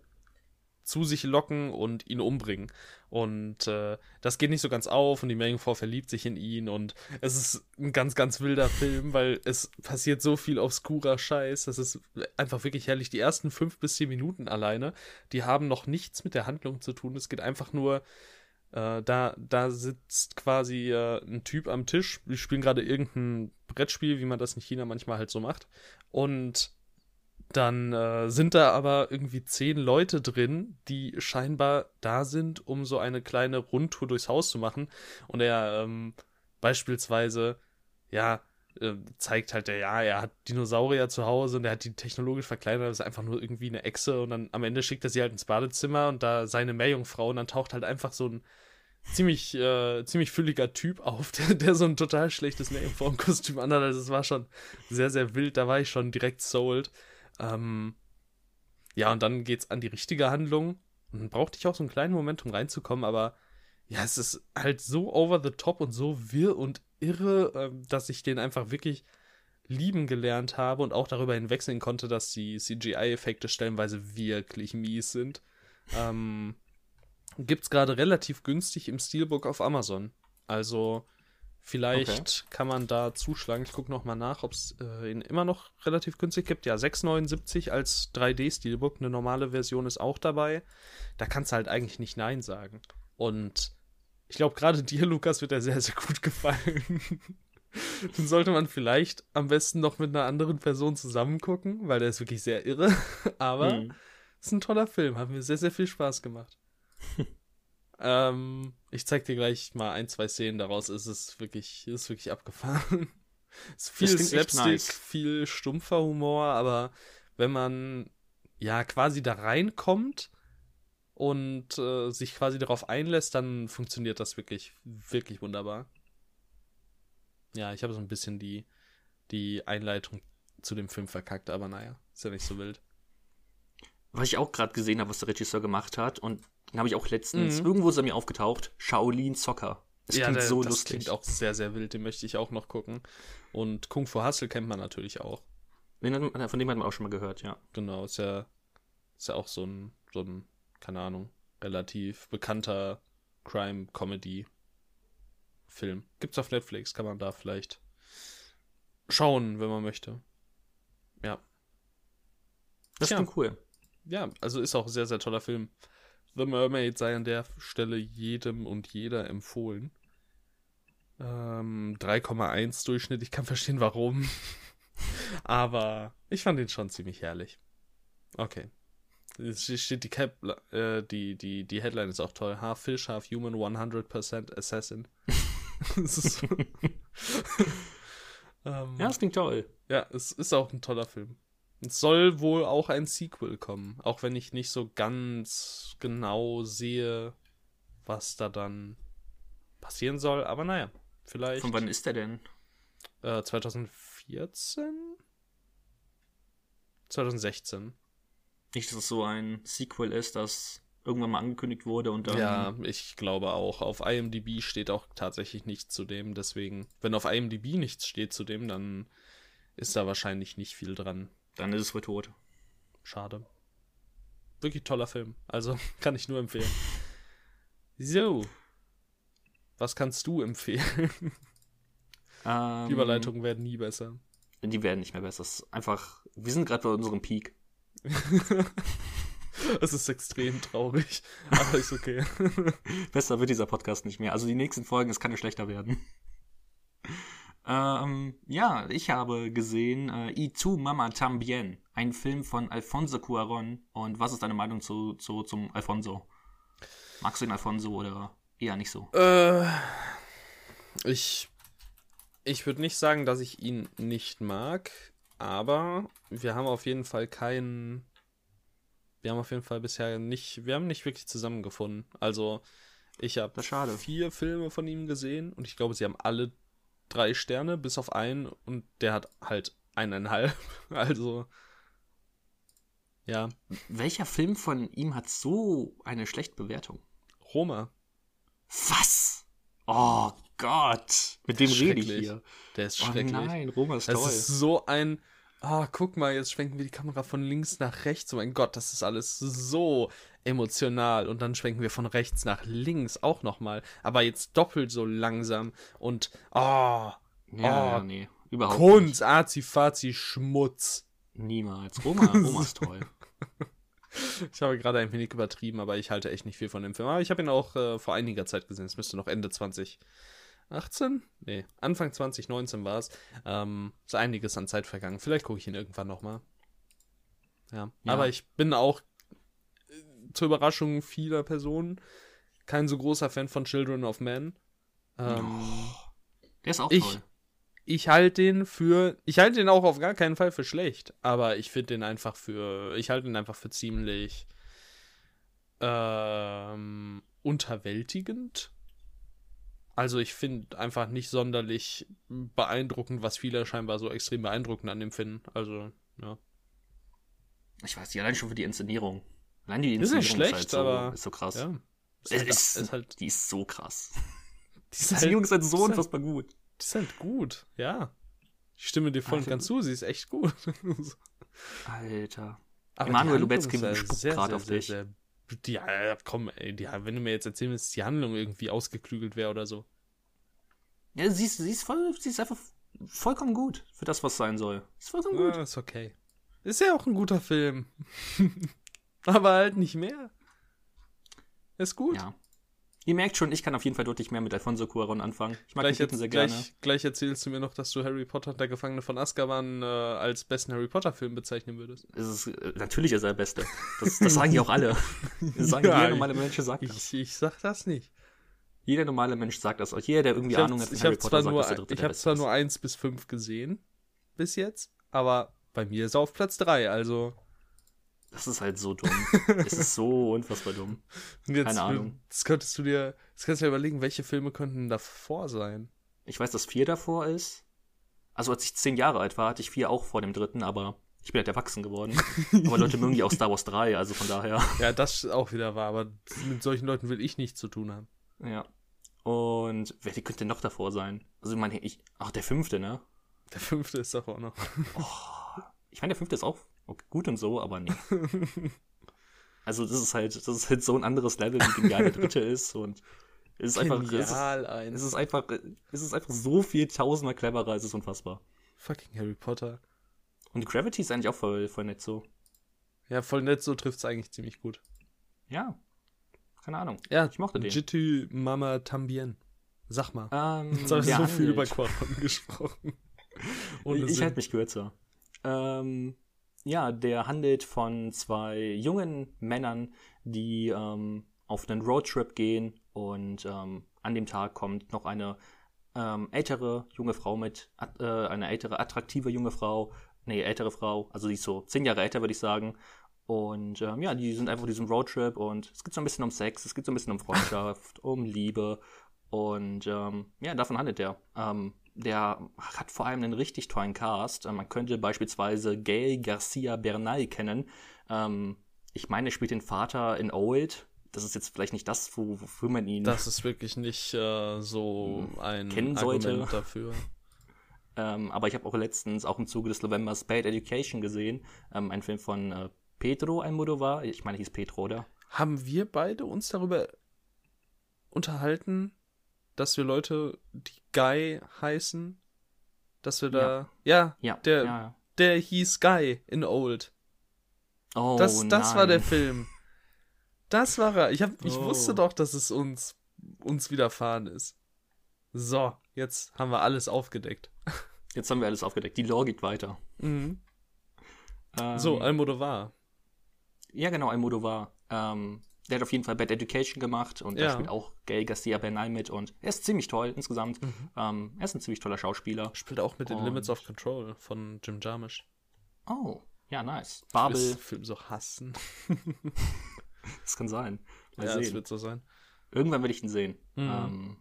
zu sich locken und ihn umbringen. Und äh, das geht nicht so ganz auf und die Meerjungfrau verliebt sich in ihn und es ist ein ganz, ganz wilder Film, weil es passiert so viel obskurer Scheiß. Das ist einfach wirklich herrlich. Die ersten fünf bis zehn Minuten alleine, die haben noch nichts mit der Handlung zu tun. Es geht einfach nur, äh, da, da sitzt quasi äh, ein Typ am Tisch. Wir spielen gerade irgendein Brettspiel, wie man das in China manchmal halt so macht. Und dann äh, sind da aber irgendwie zehn Leute drin, die scheinbar da sind, um so eine kleine Rundtour durchs Haus zu machen. Und er ähm, beispielsweise, ja, äh, zeigt halt, ja, er hat Dinosaurier zu Hause und er hat die technologisch verkleinert, das ist einfach nur irgendwie eine Echse. Und dann am Ende schickt er sie halt ins Badezimmer und da seine Meerjungfrau und dann taucht halt einfach so ein ziemlich, äh, ziemlich fülliger Typ auf, [LAUGHS] der, der so ein total schlechtes Meerjungfrauenkostüm anhat. Also es war schon sehr, sehr wild, da war ich schon direkt sold. Ähm, ja, und dann geht's an die richtige Handlung. Und dann brauchte ich auch so einen kleinen Moment, um reinzukommen, aber ja, es ist halt so over the top und so wirr und irre, äh, dass ich den einfach wirklich lieben gelernt habe und auch darüber hinwechseln konnte, dass die CGI-Effekte stellenweise wirklich mies sind. Ähm, gibt's gerade relativ günstig im Steelbook auf Amazon. Also Vielleicht okay. kann man da zuschlagen. Ich gucke nochmal nach, ob es äh, ihn immer noch relativ günstig gibt. Ja, 6,79 als 3D-Steelbook. Eine normale Version ist auch dabei. Da kannst du halt eigentlich nicht Nein sagen. Und ich glaube, gerade [LAUGHS] dir, Lukas, wird er sehr, sehr gut gefallen. [LAUGHS] Dann sollte man vielleicht am besten noch mit einer anderen Person zusammen gucken, weil der ist wirklich sehr irre. [LAUGHS] Aber es hm. ist ein toller Film. Hat mir sehr, sehr viel Spaß gemacht. Ähm, ich zeig dir gleich mal ein, zwei Szenen daraus. Es ist wirklich, ist wirklich abgefahren. [LAUGHS] es ist viel Slapstick, nice. viel stumpfer Humor, aber wenn man ja quasi da reinkommt und äh, sich quasi darauf einlässt, dann funktioniert das wirklich, wirklich wunderbar. Ja, ich habe so ein bisschen die, die Einleitung zu dem Film verkackt, aber naja, ist ja nicht so wild. Was ich auch gerade gesehen habe, was der Regisseur gemacht hat, und den habe ich auch letztens, mhm. irgendwo ist er mir aufgetaucht, Shaolin Soccer. Das ja, klingt der, so das lustig. klingt auch sehr, sehr wild, den möchte ich auch noch gucken. Und Kung Fu Hustle kennt man natürlich auch. von dem hat man auch schon mal gehört, ja. Genau, ist ja, ist ja auch so ein, so ein, keine Ahnung, relativ bekannter Crime-Comedy-Film. Gibt's auf Netflix, kann man da vielleicht schauen, wenn man möchte. Ja. Das Tja. klingt cool. Ja, also ist auch ein sehr, sehr toller Film. The Mermaid sei an der Stelle jedem und jeder empfohlen. Ähm, 3,1 Durchschnitt, ich kann verstehen, warum. [LAUGHS] Aber ich fand ihn schon ziemlich herrlich. Okay. Jetzt steht die Cap, äh, die, die, die Headline ist auch toll. Half Fish, half human, 100% Assassin. [LAUGHS] so. [LAUGHS] ähm, ja, das klingt toll. Ja, es ist auch ein toller Film. Es soll wohl auch ein Sequel kommen, auch wenn ich nicht so ganz genau sehe, was da dann passieren soll. Aber naja, vielleicht. Von wann ist der denn? Äh, 2014? 2016. Nicht, dass es so ein Sequel ist, das irgendwann mal angekündigt wurde und dann. Ja, ich glaube auch. Auf IMDb steht auch tatsächlich nichts zu dem. Deswegen, wenn auf IMDb nichts steht zu dem, dann ist da wahrscheinlich nicht viel dran. Dann ist es wohl tot. Schade. Wirklich toller Film. Also [LAUGHS] kann ich nur empfehlen. So. Was kannst du empfehlen? Ähm, die Überleitungen werden nie besser. Die werden nicht mehr besser. Es ist einfach, wir sind gerade bei unserem Peak. [LAUGHS] Es ist extrem traurig, aber ist okay. [LAUGHS] Besser wird dieser Podcast nicht mehr. Also die nächsten Folgen, es kann ja schlechter werden. Ähm, ja, ich habe gesehen äh, Y tu Mama Tambien, ein Film von Alfonso Cuaron. Und was ist deine Meinung zu, zu, zum Alfonso? Magst du den Alfonso oder eher nicht so? Äh, ich ich würde nicht sagen, dass ich ihn nicht mag, aber wir haben auf jeden Fall keinen. Wir haben auf jeden Fall bisher nicht. Wir haben nicht wirklich zusammengefunden. Also, Ich habe vier Filme von ihm gesehen und ich glaube, sie haben alle drei Sterne, bis auf einen und der hat halt eineinhalb. [LAUGHS] Also, ja, Welcher Film von ihm hat so eine schlechte Bewertung? Roma. Was? Oh Gott. Mit dem rede ich hier. Der ist Oh schrecklich. nein, Roma ist Es toll. ist so ein. Ah, guck mal, jetzt schwenken wir die Kamera von links nach rechts. Oh mein Gott, das ist alles so emotional. Und dann schwenken wir von rechts nach links auch nochmal. Aber jetzt doppelt so langsam. Und, ah, ja, oh, ja, nee. Überhaupt Kunst, Azi-Fazi, Schmutz. nicht. Niemals. Roma, Roma ist toll. [LAUGHS] Ich habe gerade ein wenig übertrieben, aber ich halte echt nicht viel von dem Film. Aber ich habe ihn auch äh, vor einiger Zeit gesehen. Es müsste noch Ende 2018? Nee, Anfang 2019 war es. Ähm, ist einiges an Zeit vergangen. Vielleicht gucke ich ihn irgendwann nochmal. Ja. Ja. Aber ich bin auch zur Überraschung vieler Personen kein so großer Fan von Children of Men. Ähm, Der ist auch Ich- toll. ich halte den für, ich halte den auch auf gar keinen Fall für schlecht, aber ich finde den einfach für, ich halte ihn einfach für ziemlich ähm, unterwältigend. Also ich finde einfach nicht sonderlich beeindruckend, was viele scheinbar so extrem beeindruckend an dem finden. Also, ja. Ich weiß nicht, allein schon für die Inszenierung. Allein die Ist Inszenierung nicht schlecht, halt so, aber- ist so krass. ja. Ist halt, ist, ist halt, die ist so krass. [LAUGHS] die ist Inszenierung halt, ist halt so ist halt- unfassbar gut. die ist halt gut, ja. Ich stimme dir voll und ganz zu, sie ist echt gut. [LAUGHS] Alter. Aber Emanuel ist ja spuckt sehr, auf sehr, dich. sehr- Die, ja, komm, ey, die, wenn du mir jetzt erzählen willst, dass die Handlung irgendwie ausgeklügelt wäre oder so. Ja, sie ist, sie ist, voll, sie ist einfach vollkommen gut für das, was sein soll. Ist vollkommen gut. Ja, ist okay. Ist ja auch ein guter Film. [LAUGHS] Aber halt nicht mehr. Ist gut. Ja. Ihr merkt schon, ich kann auf jeden Fall deutlich mehr mit Alfonso Cuarón anfangen. Ich mag Gleich, den Typen sehr gerne. gleich, gleich erzählst du mir noch, dass du Harry Potter und der Gefangene von Azkaban äh, als besten Harry Potter-Film bezeichnen würdest. Es ist, äh, natürlich ist er der Beste. Das, das sagen ja auch alle. [LAUGHS] Das sagen Ja, jeder normale Mensch sagt das. Ich, ich sag das nicht. Jeder normale Mensch sagt das. Auch jeder, der irgendwie Ich Ahnung habe hat von Harry Potter, sagt, nur, dass der dritte ich der hab Beste zwar ist. nur eins bis fünf gesehen bis jetzt, aber bei mir ist er auf Platz drei. Also Das ist halt so dumm. [LAUGHS] es ist so unfassbar dumm. Jetzt, Keine Ahnung. Das könntest du dir, das kannst du dir überlegen, welche Filme könnten davor sein. Ich weiß, dass vier davor ist. Also als ich zehn Jahre alt war, hatte ich vier auch vor dem dritten, aber ich bin halt erwachsen geworden. [LAUGHS] aber Leute mögen die auch Star Wars 3, also von daher. [LAUGHS] Ja, das ist auch wieder wahr, aber mit solchen Leuten will ich nichts zu tun haben. Ja. Und wer könnte denn noch davor sein? Also ich meine, ich. Ach, der fünfte, ne? Der fünfte ist auch noch. Ich meine, der fünfte ist auch okay, gut und so, aber nee. [LAUGHS] Also das ist halt, das ist halt so ein anderes Level, wie genial der dritte ist und es ist einfach, es ist, ein. es ist einfach, es ist einfach so viel tausendmal cleverer, es ist unfassbar. Fucking Harry Potter. Und Gravity ist eigentlich auch voll, voll nett so. Ja, voll nett, so trifft es eigentlich ziemlich gut. Ja. Keine Ahnung. Ja, Ich mochte den. Jitu Mama Tambien. Sag mal. Ähm, Jetzt habe ich so viel über Quaron [LAUGHS] gesprochen. [LAUGHS] Ohne ich halte mich kürzer. Ähm, ja, der handelt von zwei jungen Männern, die ähm, auf einen Roadtrip gehen und ähm, an dem Tag kommt noch eine ähm, ältere junge Frau mit, äh, eine ältere, attraktive junge Frau, nee, ältere Frau, also die ist so zehn Jahre älter, würde ich sagen. Und ähm, ja, die sind einfach auf diesem Roadtrip und es geht so ein bisschen um Sex, es geht so ein bisschen um Freundschaft, um Liebe und ähm, ja, davon handelt der. Ähm, der hat vor allem einen richtig tollen Cast. Ähm, man könnte beispielsweise Gail Garcia Bernal kennen. Ähm, ich meine, er spielt den Vater in Old. Das ist jetzt vielleicht nicht das, wo, wofür man ihn. Das ist wirklich nicht äh, so ein. Kennen sollte. Argument dafür. Ähm, aber ich habe auch letztens auch im Zuge des Novembers Bad Education gesehen. Ähm, ein Film von äh, Pedro Almodovar. Ich meine, hieß Pedro, oder? Haben wir beide uns darüber unterhalten, dass wir Leute, die Guy heißen, dass wir da. Ja, Ja. Der- ja, ja. der hieß Guy in Old. Oh, Das, das war der nein. Film. Das war er. Ich, hab, ich Oh. wusste doch, dass es uns, uns widerfahren ist. So, jetzt haben wir alles aufgedeckt. [LAUGHS] Jetzt haben wir alles aufgedeckt. Die Lore geht weiter. Mhm. Ähm, So, Almodovar. Ja, genau, Almodovar. Ähm, der hat auf jeden Fall Bad Education gemacht und da Ja. spielt auch Gail Garcia Bernal mit und er ist ziemlich toll insgesamt. Mhm. Ähm, er ist ein ziemlich toller Schauspieler. Spielt auch mit den Und- Limits of Control von Jim Jarmusch. Oh, ja, nice. Ich will Babel, Film so hassen. [LAUGHS] das kann sein. Mal ja, das sehen. wird so sein. irgendwann werde ich ihn sehen. Mhm. Ähm,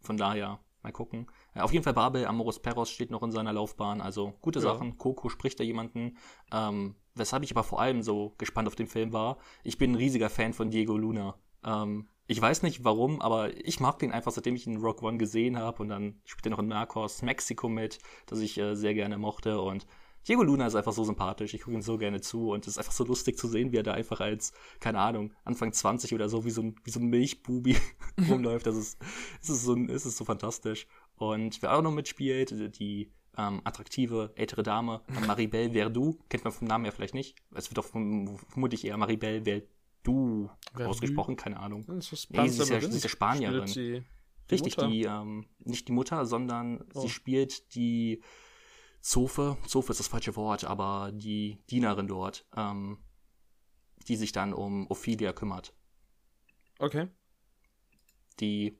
von daher, mal gucken. Ja, auf jeden Fall Babel, Amoros Perros steht noch in seiner Laufbahn, also gute ja. Sachen. Coco spricht da jemanden. Ähm, weshalb ich aber vor allem so gespannt auf den Film war, ich bin ein riesiger Fan von Diego Luna. Ähm, ich weiß nicht warum, aber ich mag den einfach, seitdem ich ihn in Rock One gesehen habe und dann spielt er noch in Narcos Mexico mit, das ich äh, sehr gerne mochte und Diego Luna ist einfach so sympathisch, ich gucke ihm so gerne zu und es ist einfach so lustig zu sehen, wie er da einfach als, keine Ahnung, Anfang 20 oder so, wie so ein, wie so ein Milchbubi [LAUGHS] rumläuft. Das ist, es ist so, es ist so fantastisch. Und wer auch noch mitspielt, die ähm, attraktive ältere Dame, Maribel Verdú, kennt man vom Namen her vielleicht nicht. Es wird auch vermutlich eher Maribel Verdú ausgesprochen, keine Ahnung. Das ist nee, sie ist ja, sie ist ja Spanierin. Die Richtig, Mutter. die, ähm, nicht die Mutter, sondern oh. sie spielt die Zofe, Zofe ist das falsche Wort, aber die Dienerin dort, ähm, die sich dann um Ophelia kümmert. Okay. Die,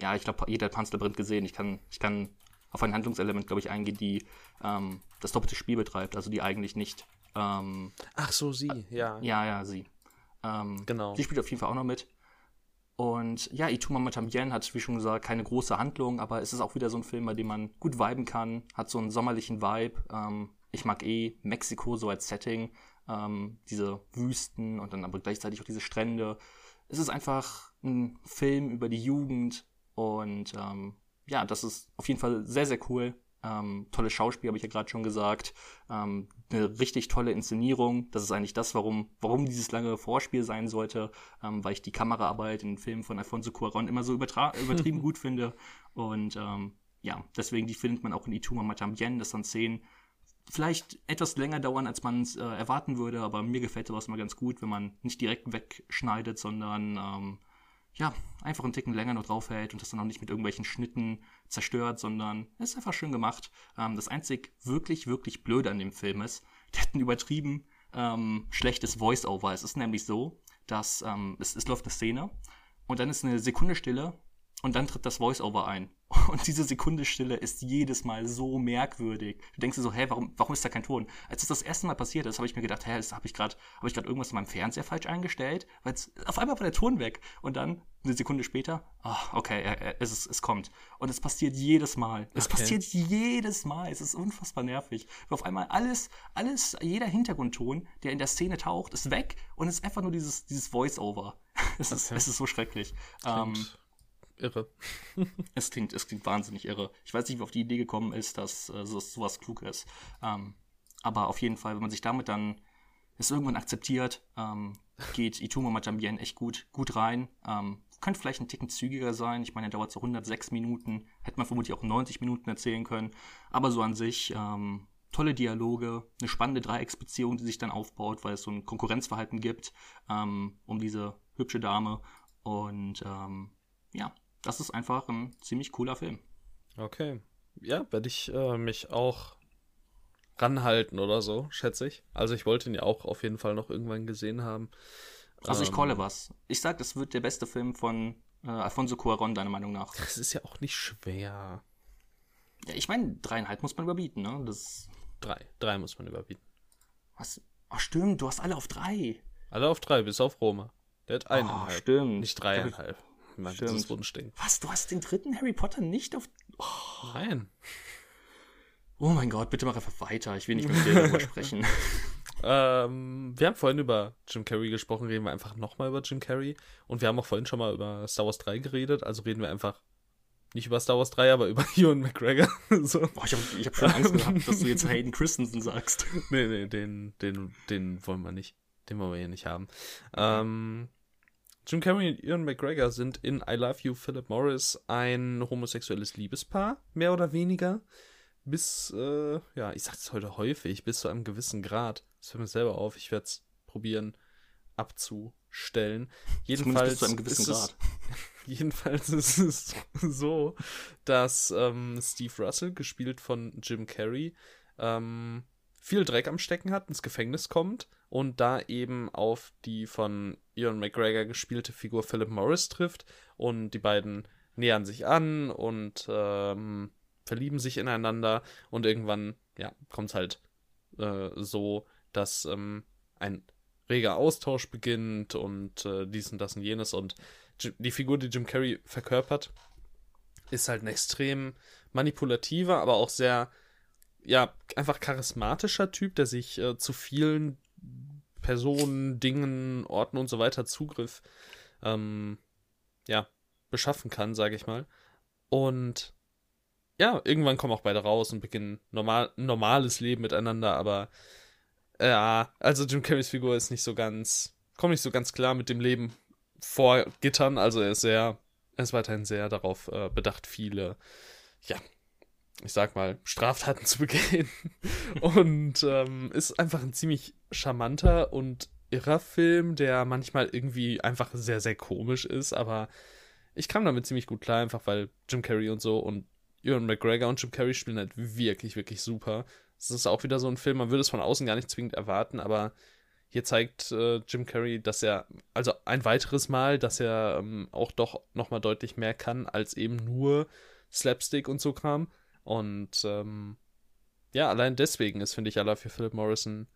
ja, ich glaube, jeder hat Panzerbrand gesehen. Ich kann, ich kann auf ein Handlungselement, glaube ich, eingehen, die ähm, das doppelte Spiel betreibt, also die eigentlich nicht. Ähm, Ach so, sie, ja. Ja, ja, sie. Ähm, genau. Die spielt auf jeden Fall auch noch mit. Und ja, Ituma Matamien hat, wie schon gesagt, keine große Handlung, aber es ist auch wieder so ein Film, bei dem man gut viben kann, hat so einen sommerlichen Vibe. Ähm, ich mag eh Mexiko so als Setting, ähm, diese Wüsten und dann aber gleichzeitig auch diese Strände. Es ist einfach ein Film über die Jugend und ähm, ja, das ist auf jeden Fall sehr, sehr cool. Ähm, tolles Schauspiel, habe ich ja gerade schon gesagt. Ähm, eine richtig tolle Inszenierung. Das ist eigentlich das, warum, warum dieses lange Vorspiel sein sollte, ähm, weil ich die Kameraarbeit in Filmen von Alfonso Cuaron immer so [LAUGHS] übertrieben gut finde. Und ähm, ja, deswegen, die findet man auch in Ituma Matambien. Das sind Szenen, vielleicht etwas länger dauern, als man es äh, erwarten würde, aber mir gefällt sowas mal ganz gut, wenn man nicht direkt wegschneidet, sondern ähm, ja, einfach einen Ticken länger noch draufhält und das dann auch nicht mit irgendwelchen Schnitten zerstört, sondern ist einfach schön gemacht. Ähm, das einzig wirklich, wirklich Blöde an dem Film ist, [LAUGHS] der hat ein übertrieben ähm, schlechtes Voice-Over. Es ist nämlich so, dass ähm, es, es läuft eine Szene und dann ist eine Sekunde Stille und dann tritt das Voice-Over ein. [LAUGHS] Und diese Sekunde Stille ist jedes Mal so merkwürdig. Du denkst dir so, hä, warum, warum ist da kein Ton? Als es das erste Mal passiert ist, habe ich mir gedacht, hä, habe ich gerade hab ich irgendwas in meinem Fernseher falsch eingestellt? Weil auf einmal war der Ton weg. Und dann, eine Sekunde später, oh, okay, es, ist, es kommt. Und es passiert jedes Mal. Es okay. passiert jedes Mal. Es ist unfassbar nervig. Weil auf einmal alles, alles, jeder Hintergrundton, der in der Szene taucht, ist weg und es ist einfach nur dieses, dieses Voice-Over. [LAUGHS] Es, okay. ist, es ist so schrecklich. Ähm, irre. [LAUGHS] es, klingt, es klingt wahnsinnig irre. Ich weiß nicht, wie auf die Idee gekommen ist, dass äh, so, sowas klug ist. Ähm, aber auf jeden Fall, wenn man sich damit dann es irgendwann akzeptiert, ähm, geht Itumo Matambien echt gut, gut rein. Ähm, könnte vielleicht ein Ticken zügiger sein. Ich meine, er dauert so 106 Minuten. Hätte man vermutlich auch 90 Minuten erzählen können. Aber so an sich, ähm, tolle Dialoge, eine spannende Dreiecksbeziehung, die sich dann aufbaut, weil es so ein Konkurrenzverhalten gibt ähm, um diese hübsche Dame. Und ähm, ja, das ist einfach ein ziemlich cooler Film. Okay. Ja, werde ich äh, mich auch ranhalten oder so, schätze ich. Also ich wollte ihn ja auch auf jeden Fall noch irgendwann gesehen haben. Also ich ähm, calle was. Ich sag, das wird der beste Film von äh, Alfonso Cuaron, deiner Meinung nach. Das ist ja auch nicht schwer. Ja, ich meine, dreieinhalb muss man überbieten, ne? Das drei. Drei muss man überbieten. Was? Ach stimmt, du hast alle auf drei. Alle auf drei, bis auf Roma. Der hat eineinhalb. Oh, stimmt. Nicht dreieinhalb mein Stimmt. dieses Wunschding. Was, du hast den dritten Harry Potter nicht auf... Oh. Nein. Oh mein Gott, bitte mach einfach weiter. Ich will nicht mit dir darüber [LAUGHS] sprechen. Ähm, wir haben vorhin über Jim Carrey gesprochen, reden wir einfach nochmal über Jim Carrey. Und wir haben auch vorhin schon mal über Star Wars 3 geredet, also reden wir einfach nicht über Star Wars 3, aber über [LAUGHS] Ewan McGregor. [LAUGHS] so. Boah, ich habe ich hab schon Angst gehabt, dass du jetzt Hayden Christensen sagst. Nee, nee, den, den, den wollen wir nicht. Den wollen wir hier nicht haben. Ähm, Jim Carrey und Ian McGregor sind in I Love You, Philip Morris ein homosexuelles Liebespaar, mehr oder weniger. Bis, äh, ja, ich sag's heute häufig, bis zu einem gewissen Grad. Das fällt mir selber auf, ich werde es probieren abzustellen. Jedenfalls bis zu einem gewissen Grad. Es, [LAUGHS] jedenfalls ist es so, dass ähm, Steve Russell, gespielt von Jim Carrey, ähm, viel Dreck am Stecken hat, ins Gefängnis kommt und da eben auf die von Ian McGregor gespielte Figur Philip Morris trifft und die beiden nähern sich an und ähm, verlieben sich ineinander und irgendwann, ja, kommt es halt äh, so, dass ähm, ein reger Austausch beginnt und äh, dies und das und jenes und die Figur, die Jim Carrey verkörpert, ist halt ein extrem manipulativer, aber auch sehr, ja, einfach charismatischer Typ, der sich äh, zu vielen Personen, Dingen, Orten und so weiter Zugriff, ähm, ja, beschaffen kann, sage ich mal. Und ja, irgendwann kommen auch beide raus und beginnen normal, normales Leben miteinander, aber ja, also Jim Carreys Figur ist nicht so ganz, kommt nicht so ganz klar mit dem Leben vor Gittern, also er ist sehr, er ist weiterhin sehr darauf äh, bedacht, viele, ja, ich sag mal, Straftaten zu begehen. [LAUGHS] und ähm, ist einfach ein ziemlich charmanter und irrer Film, der manchmal irgendwie einfach sehr, sehr komisch ist, aber ich kam damit ziemlich gut klar, einfach weil Jim Carrey und so und Ewan McGregor und Jim Carrey spielen halt wirklich, wirklich super. Es ist auch wieder so ein Film, man würde es von außen gar nicht zwingend erwarten, aber hier zeigt äh, Jim Carrey, dass er, also ein weiteres Mal, dass er ähm, auch doch nochmal deutlich mehr kann, als eben nur Slapstick und so Kram. Und ähm, ja, allein deswegen ist, finde ich, aller für Philip Morrison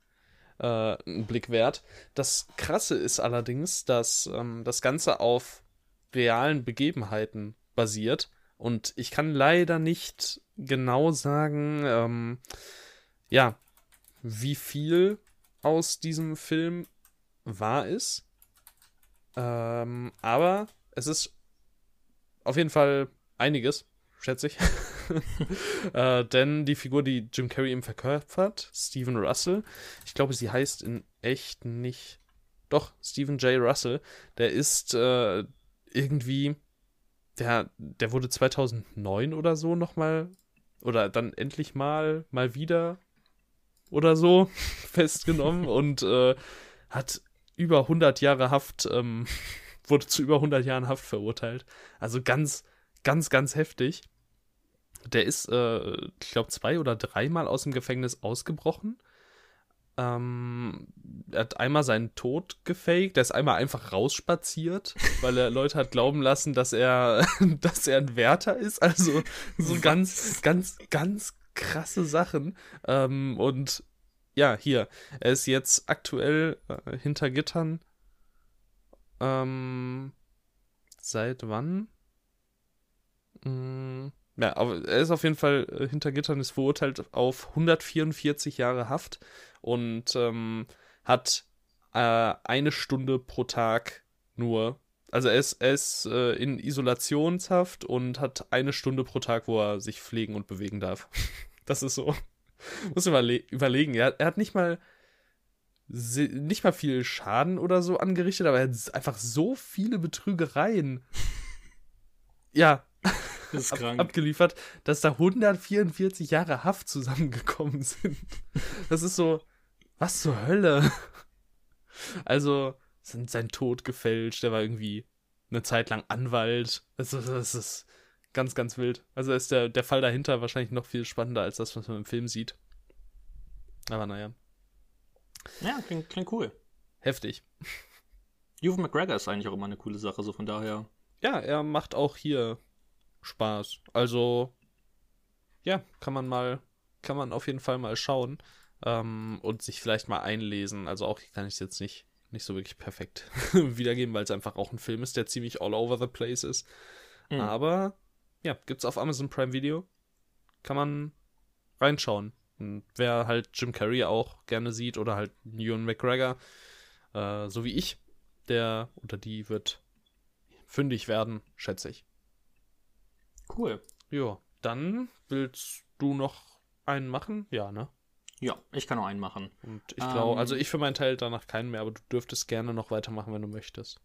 äh, ein Blick wert. Das Krasse ist allerdings, dass ähm, das Ganze auf realen Begebenheiten basiert. Und ich kann leider nicht genau sagen, ähm, ja, wie viel aus diesem Film wahr ist. Ähm, aber es ist auf jeden Fall einiges, schätze ich. [LAUGHS] [LAUGHS] äh, denn die Figur, die Jim Carrey ihm verkörpert, Stephen Russell, ich glaube, sie heißt in echt nicht. Doch, Stephen J. Russell, der ist äh, irgendwie, der, der wurde 2009 oder so nochmal, oder dann endlich mal, mal wieder oder so [LAUGHS] festgenommen [LAUGHS] und äh, hat über 100 Jahre Haft, ähm, wurde zu über 100 Jahren Haft verurteilt. Also ganz, ganz, ganz heftig. Der ist, äh, ich glaube, zwei oder dreimal aus dem Gefängnis ausgebrochen. Ähm, er hat einmal seinen Tod gefaked, er ist einmal einfach rausspaziert, [LAUGHS] weil er Leute hat glauben lassen, dass er, [LAUGHS] dass er ein Wärter ist. Also so ganz, ganz, ganz krasse Sachen. Ähm, und ja, hier, er ist jetzt aktuell äh, hinter Gittern. Ähm, seit wann? Hm, ja, aber er ist auf jeden Fall äh, hinter Gittern, ist verurteilt auf 144 Jahre Haft und ähm, hat äh, eine Stunde pro Tag nur. Also er ist, er ist äh, in Isolationshaft und hat eine Stunde pro Tag, wo er sich pflegen und bewegen darf. [LAUGHS] das ist so. [LAUGHS] Muss überle überlegen. Er, er hat nicht mal nicht mal viel Schaden oder so angerichtet, aber er hat einfach so viele Betrügereien. [LAUGHS] Ja, das ab, abgeliefert, dass da 144 Jahre Haft zusammengekommen sind. Das ist so, was zur Hölle? Also, sind sein Tod gefälscht, der war irgendwie eine Zeit lang Anwalt. Das, ist, das ist ganz, ganz wild. Also ist der, der Fall dahinter wahrscheinlich noch viel spannender als das, was man im Film sieht. Aber naja. Ja, klingt, klingt cool. Heftig. Ewan McGregor ist eigentlich auch immer eine coole Sache, so von daher. Ja, er macht auch hier Spaß. Also, ja, kann man mal, kann man auf jeden Fall mal schauen ähm, und sich vielleicht mal einlesen. Also auch kann ich es jetzt nicht, nicht so wirklich perfekt [LAUGHS] wiedergeben, weil es einfach auch ein Film ist, der ziemlich all over the place ist. Mhm. Aber ja, gibt's auf Amazon Prime Video. Kann man reinschauen. Und wer halt Jim Carrey auch gerne sieht oder halt Ewan McGregor, äh, so wie ich, der oder die wird fündig werden, schätze ich. Cool. Ja, dann willst du noch einen machen? Ja, ne? Ja, ich kann noch einen machen. Und ich glaube, ähm, also ich für meinen Teil danach keinen mehr, aber du dürftest gerne noch weitermachen, wenn du möchtest.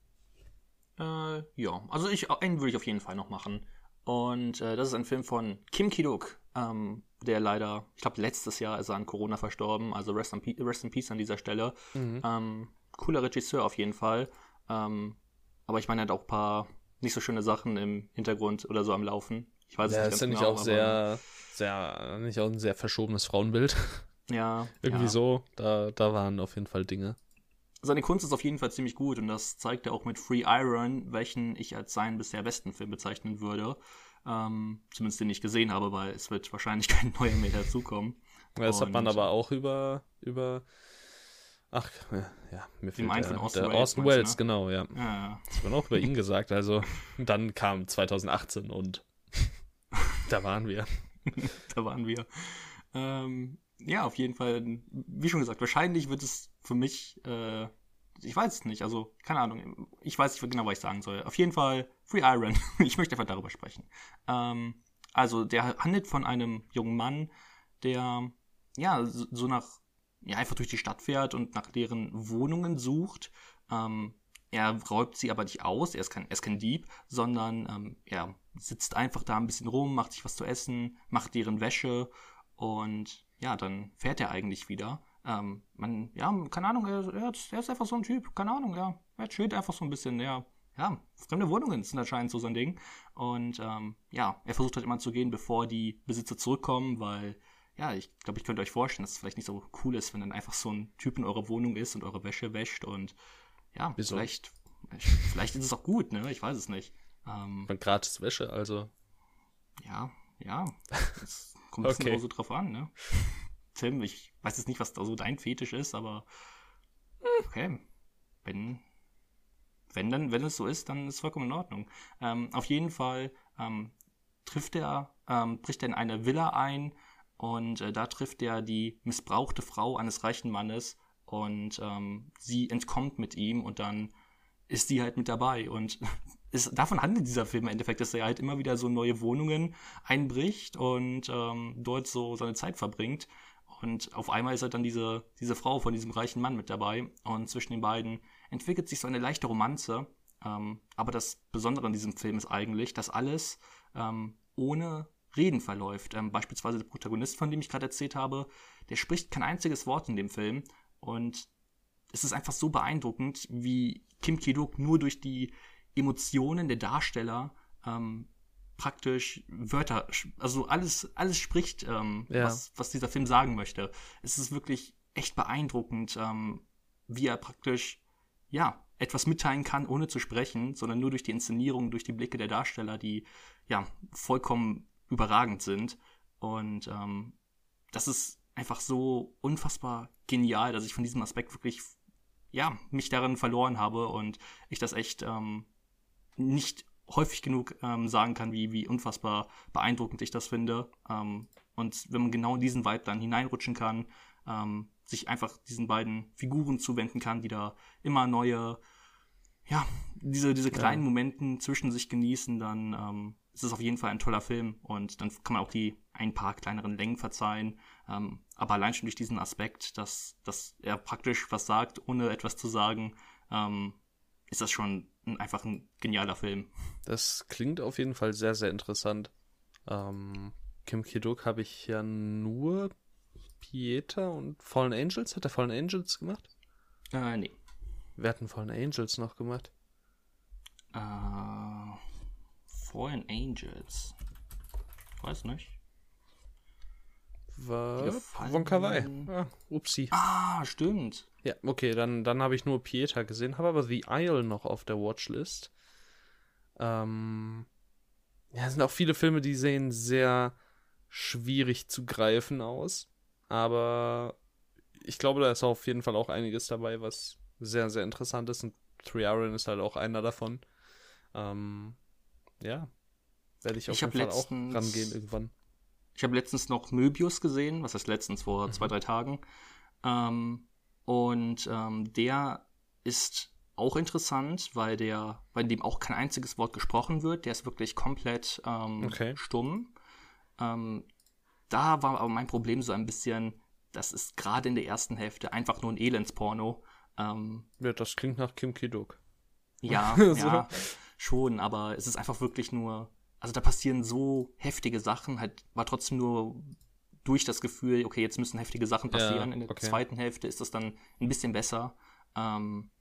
Äh, ja, also ich, einen würde ich auf jeden Fall noch machen. Und äh, das ist ein Film von Kim Ki-duk, ähm, der leider, ich glaube, letztes Jahr ist er an Corona verstorben. Also Rest in, Rest in Peace an dieser Stelle. Mhm. Ähm, cooler Regisseur auf jeden Fall. Ähm, aber ich meine, er hat auch ein paar nicht so schöne Sachen im Hintergrund oder so am Laufen. Ich weiß ja, es nicht. Ist ja nicht genau, auch sehr, sehr, nicht auch ein sehr verschobenes Frauenbild. [LAUGHS] Ja. Irgendwie ja. so. Da, da waren auf jeden Fall Dinge. Seine Kunst ist auf jeden Fall ziemlich gut und das zeigt er auch mit Free Iron, welchen ich als seinen bisher besten Film bezeichnen würde. Ähm, zumindest den ich gesehen habe, weil es wird wahrscheinlich [LAUGHS] kein neuer mehr dazukommen. Ja, das und, hat man aber auch über, über Ach, ja, mir fehlt der, Austin der Wells, Austin Wells, ne? genau, ja. Ja, Das wird auch über ihn gesagt. Also [LAUGHS] dann kam 2018 und [LAUGHS] da waren wir. [LAUGHS] da waren wir. Ähm, ja, auf jeden Fall, wie schon gesagt, wahrscheinlich wird es für mich, äh, ich weiß es nicht, also keine Ahnung, ich weiß nicht genau, was ich sagen soll. Auf jeden Fall Free Iron. ich möchte einfach darüber sprechen. Ähm, also der handelt von einem jungen Mann, der ja so so nach ja einfach durch die Stadt fährt und nach deren Wohnungen sucht. Ähm, er räubt sie aber nicht aus, er ist kein, er ist kein Dieb, sondern ähm, er sitzt einfach da ein bisschen rum, macht sich was zu essen, macht deren Wäsche und ja, dann fährt er eigentlich wieder. Ähm, man, ja, keine Ahnung, er, er, ist- er ist einfach so ein Typ, keine Ahnung, ja. Er chillt einfach so ein bisschen, ja. Ja, fremde Wohnungen sind anscheinend so sein Ding. Und ähm, ja, er versucht halt immer zu gehen, bevor die Besitzer zurückkommen, weil, ja, ich glaube, ich könnte euch vorstellen, dass es vielleicht nicht so cool ist, wenn dann einfach so ein Typ in eurer Wohnung ist und eure Wäsche wäscht und ja, Wieso? vielleicht, vielleicht ist es auch gut, ne? Ich weiß es nicht. Ähm, Man gratis Wäsche, also. ja, ja. Das [LAUGHS] kommt ein Okay. so drauf an, ne? Tim, ich weiß jetzt nicht, was da so dein Fetisch ist, aber okay. Wenn, wenn dann, wenn es so ist, dann ist es vollkommen in Ordnung. Ähm, auf jeden Fall ähm, trifft er, ähm, bricht er in eine Villa ein und äh, da trifft er die missbrauchte Frau eines reichen Mannes und ähm, sie entkommt mit ihm und dann ist die halt mit dabei und [LAUGHS] ist, davon handelt dieser Film im Endeffekt, dass er halt immer wieder so neue Wohnungen einbricht und ähm, dort so seine Zeit verbringt. Und auf einmal ist halt dann diese, diese Frau von diesem reichen Mann mit dabei. Und zwischen den beiden entwickelt sich so eine leichte Romanze. Ähm, aber das Besondere an diesem Film ist eigentlich, dass alles ähm, ohne Reden verläuft. Ähm, beispielsweise der Protagonist, von dem ich gerade erzählt habe, der spricht kein einziges Wort in dem Film. Und es ist einfach so beeindruckend, wie Kim Ki-duk nur durch die Emotionen der Darsteller ähm, praktisch Wörter, also alles, alles spricht, ähm, Ja. was, was dieser Film sagen möchte. Es ist wirklich echt beeindruckend, ähm, wie er praktisch, ja, etwas mitteilen kann, ohne zu sprechen, sondern nur durch die Inszenierung, durch die Blicke der Darsteller, die, ja, vollkommen überragend sind. Und ähm, das ist einfach so unfassbar genial, dass ich von diesem Aspekt wirklich, ja, mich darin verloren habe und ich das echt ähm, nicht häufig genug ähm, sagen kann, wie, wie unfassbar beeindruckend ich das finde. Ähm, und wenn man genau in diesen Vibe dann hineinrutschen kann, ähm, sich einfach diesen beiden Figuren zuwenden kann, die da immer neue, ja, diese, diese kleinen Momenten zwischen sich genießen, dann ähm, ist es auf jeden Fall ein toller Film und dann kann man auch die ein paar kleineren Längen verzeihen. Ähm, aber allein schon durch diesen Aspekt, dass, dass er praktisch was sagt, ohne etwas zu sagen, ähm, ist das schon ein, einfach ein genialer Film. Das klingt auf jeden Fall sehr, sehr interessant. Ähm, Kim Ki-duk habe ich ja nur Pieta und Fallen Angels. Hat er Fallen Angels gemacht? Äh, nee. Wer hat denn Fallen Angels noch gemacht? Äh, Fallen Angels. Ich weiß nicht. Von Kawai. Ah, upsi. Ah, stimmt. Ja, okay, dann, dann habe ich nur Pieta gesehen, habe aber The Isle noch auf der Watchlist. Ähm, ja, es sind auch viele Filme, die sehen sehr schwierig zu greifen aus. Aber ich glaube, da ist auf jeden Fall auch einiges dabei, was sehr, sehr interessant ist. Und Three Iron ist halt auch einer davon. Ähm, ja, werde ich auf Ich jeden Fall auch letztens- rangehen irgendwann. Ich habe letztens noch Möbius gesehen, was heißt letztens, vor zwei, drei Tagen. Ähm, und ähm, der ist auch interessant, weil der, bei dem auch kein einziges Wort gesprochen wird. Der ist wirklich komplett ähm, Okay. stumm. Ähm, da war aber mein Problem so ein bisschen, das ist gerade in der ersten Hälfte einfach nur ein Elendsporno. Ähm, Ja, das klingt nach Kim Ki-duk. ja, [LAUGHS] So. ja, schon, aber es ist einfach wirklich nur, also da passieren so heftige Sachen, halt war trotzdem nur durch das Gefühl, okay, jetzt müssen heftige Sachen Ja, passieren. In der okay. zweiten Hälfte ist das dann ein bisschen besser. Ähm,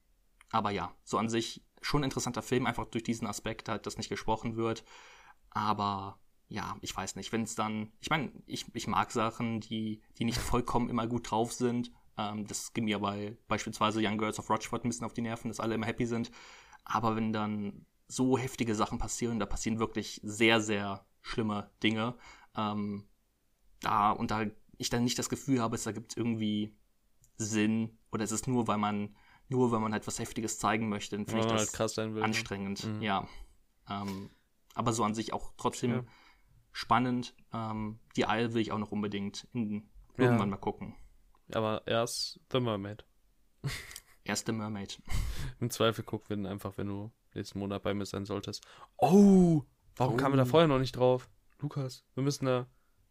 aber ja, so an sich schon ein interessanter Film, einfach durch diesen Aspekt, halt, dass nicht gesprochen wird. Aber ja, ich weiß nicht, wenn es dann, ich meine, ich, ich mag Sachen, die, die nicht vollkommen immer gut drauf sind. Ähm, das ging mir bei beispielsweise Young Girls of Rochford ein bisschen auf die Nerven, dass alle immer happy sind. Aber wenn dann so heftige Sachen passieren, da passieren wirklich sehr, sehr schlimme Dinge. Ähm, da und da ich dann nicht das Gefühl habe, es ergibt irgendwie Sinn oder ist es nur, weil man nur, wenn man halt was Heftiges zeigen möchte, dann finde ich Weil das halt krass sein will, ne? anstrengend. Mhm. Ja. Ähm, aber so an sich auch trotzdem Ja. spannend. Ähm, die Isle will ich auch noch unbedingt in, Ja. irgendwann mal gucken. Aber erst The Mermaid. Erste Mermaid. [LAUGHS] Im Zweifel guck wir den einfach, wenn du nächsten Monat bei mir sein solltest. Oh! Warum Oh. kamen wir da vorher noch nicht drauf? Lukas, wir müssen eine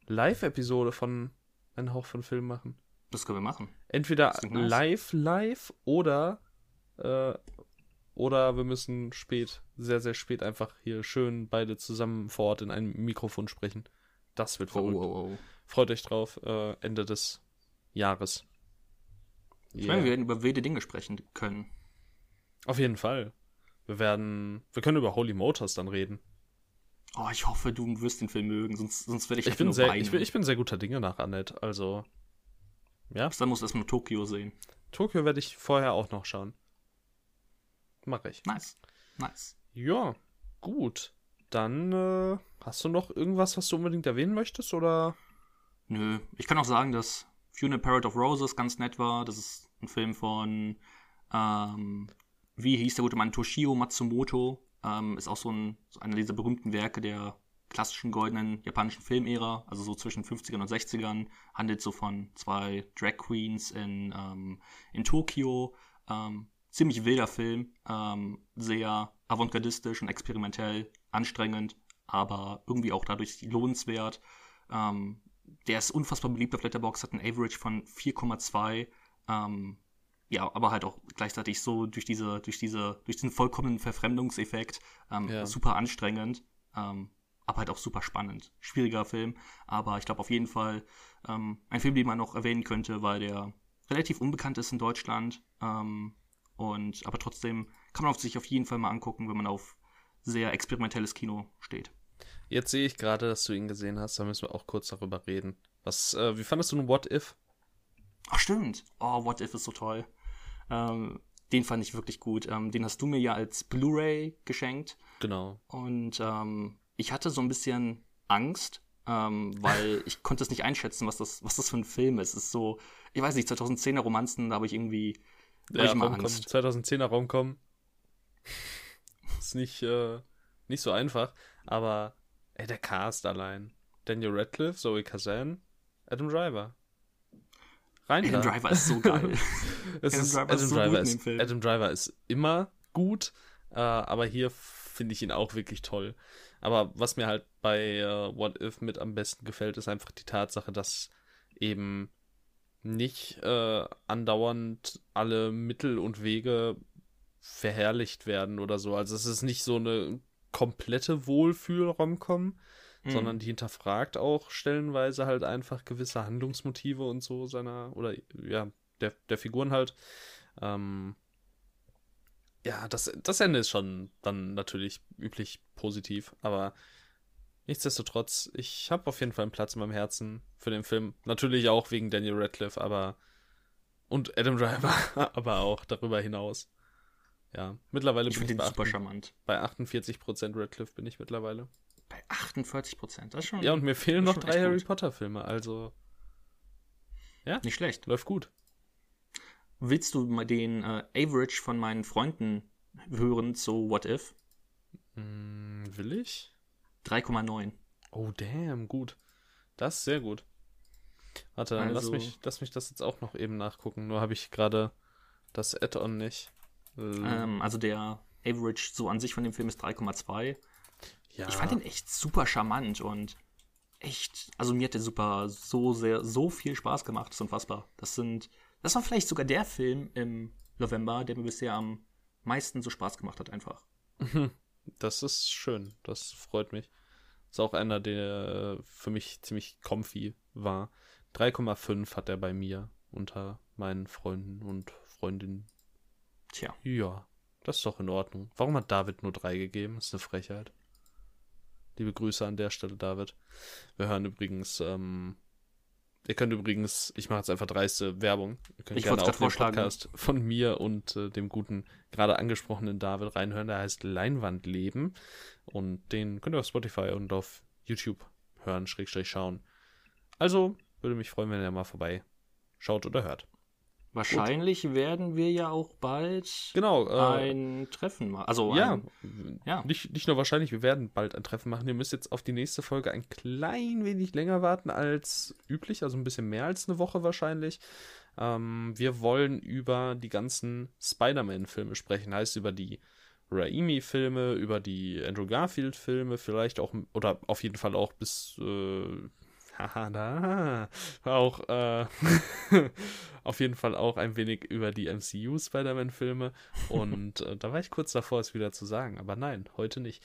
Live-Episode von Ein Hauch von Film machen. Das können wir machen. Entweder live, live oder äh, oder wir müssen spät, sehr, sehr spät einfach hier schön beide zusammen vor Ort in einem Mikrofon sprechen. Das wird Oh, verrückt. oh, oh. Freut euch drauf, äh, Ende des Jahres. Ich meine, wir werden über wilde Dinge sprechen können. Auf jeden Fall. Wir werden, wir können über Holy Motors dann reden. Oh, ich hoffe, du wirst den Film mögen, sonst, sonst werde ich, Ich bin nur sehr, ich bin, ich bin sehr guter Dinge nach Annette, also. Ja, dann musst du erstmal Tokio sehen. Tokio werde ich vorher auch noch schauen. Mache ich. Nice. Nice. Ja, gut. Dann äh, hast du noch irgendwas, was du unbedingt erwähnen möchtest, oder? Nö, ich kann auch sagen, dass Funeral Parrot of Roses ganz nett war. Das ist ein Film von, ähm, wie hieß der gute Mann, Toshio Matsumoto. Ähm, ist auch so, ein, so einer dieser berühmten Werke der klassischen goldenen japanischen Filmära, also so zwischen 50ern und 60ern. Handelt so von zwei Drag Queens in, ähm, in Tokio. Ähm, ziemlich wilder Film, ähm, sehr avantgardistisch und experimentell, anstrengend, aber irgendwie auch dadurch lohnenswert. Ähm, der ist unfassbar beliebt auf Letterboxd, hat einen Average von 4,2. Ähm, ja, aber halt auch gleichzeitig so durch diese, durch diese, durch diesen vollkommenen Verfremdungseffekt ähm, Ja. super anstrengend, ähm, aber halt auch super spannend. Schwieriger Film, aber ich glaube auf jeden Fall ähm, ein Film, den man noch erwähnen könnte, weil der relativ unbekannt ist in Deutschland. Ähm, und aber trotzdem kann man auf sich auf jeden Fall mal angucken, wenn man auf sehr experimentelles Kino steht. Jetzt sehe ich gerade, dass du ihn gesehen hast, da müssen wir auch kurz darüber reden. Was, äh, wie fandest du einen What If? Ach stimmt. Oh, What If ist so toll. Ähm, den fand ich wirklich gut. Ähm, den hast du mir ja als Blu-ray geschenkt. Genau. Und ähm, ich hatte so ein bisschen Angst, ähm, weil [LAUGHS] ich konnte es nicht einschätzen, was das, was das für ein Film ist. Es ist so, ich weiß nicht, 2010er Romanzen, da habe ich irgendwie hab Ja, ich immer Raumkommen, Angst. 2010er Raumkommen. [LAUGHS] Ist nicht, äh, nicht so einfach, aber ey, der Cast allein. Daniel Radcliffe, Zoe Kazan, Adam Driver. Rein Adam da. Driver ist so geil. [LAUGHS] Es Adam ist, Driver Adam, ist so Driver ist. Adam Driver ist immer gut, äh, aber hier finde ich ihn auch wirklich toll. Aber was mir halt bei äh, What If mit am besten gefällt, ist einfach die Tatsache, dass eben nicht äh, andauernd alle Mittel und Wege verherrlicht werden oder so. Also es ist nicht so eine komplette Wohlfühl-Romcom, Mhm. sondern die hinterfragt auch stellenweise halt einfach gewisse Handlungsmotive und so seiner, oder ja, der, der Figuren halt. Ähm, ja, das, das Ende ist schon dann natürlich üblich positiv, aber nichtsdestotrotz, ich habe auf jeden Fall einen Platz in meinem Herzen für den Film. Natürlich auch wegen Daniel Radcliffe, aber und Adam Driver, [LAUGHS] aber auch darüber hinaus. Ja, mittlerweile Ich bin ich bei, super 8, charmant. bei 48% Radcliffe bin ich mittlerweile. Bei 48 Prozent, das schon Ja, und mir fehlen noch drei Harry gut. Potter Filme, also nicht schlecht. läuft gut. Willst du mal den äh, Average von meinen Freunden hören zu What If? Hm, will ich? 3,9. Oh, damn, gut. Das ist sehr gut. Warte, dann lass, Also- mich, lass mich das jetzt auch noch eben nachgucken. Nur habe ich gerade das Add-on nicht. Äh, Ähm, also der Average so an sich von dem Film ist 3,2. Ja. Ich fand den echt super charmant und echt, also mir hat der super so sehr, so viel Spaß gemacht. Das ist unfassbar. Das sind, das war vielleicht sogar der Film im November, der mir bisher am meisten so Spaß gemacht hat, einfach. Das ist schön. Das freut mich. Ist auch einer, der für mich ziemlich comfy war. 3,5 hat er bei mir unter meinen Freunden und Freundinnen. Tja. Ja, das ist doch in Ordnung. Warum hat David nur 3 gegeben? ist eine Frechheit. Liebe Grüße an der Stelle, David. Wir hören übrigens, ähm, ihr könnt übrigens, ich mache jetzt einfach dreiste Werbung. Ihr könnt Ich gerne auch den vorschlagen. Podcast von mir und äh, dem guten, gerade angesprochenen David reinhören. Der heißt Leinwandleben. Und den könnt ihr auf Spotify und auf YouTube hören, Schrägstrich schauen. Also, würde mich freuen, wenn ihr mal vorbei schaut oder hört. Wahrscheinlich Und, werden wir ja auch bald genau, äh, ein Treffen machen. Also ja, ein, ja. Nicht, nicht nur wahrscheinlich, wir werden bald ein Treffen machen. Ihr müsst jetzt auf die nächste Folge ein klein wenig länger warten als üblich, also ein bisschen mehr als eine Woche wahrscheinlich. Ähm, wir wollen über die ganzen Spider-Man-Filme sprechen, heißt über die Raimi-Filme, über die Andrew Garfield-Filme, vielleicht auch, oder auf jeden Fall auch bis äh, haha, da, auch äh, [LAUGHS] auf jeden Fall auch ein wenig über die MCU Spider-Man-Filme. Und äh, da war ich kurz davor, es wieder zu sagen. Aber nein, heute nicht.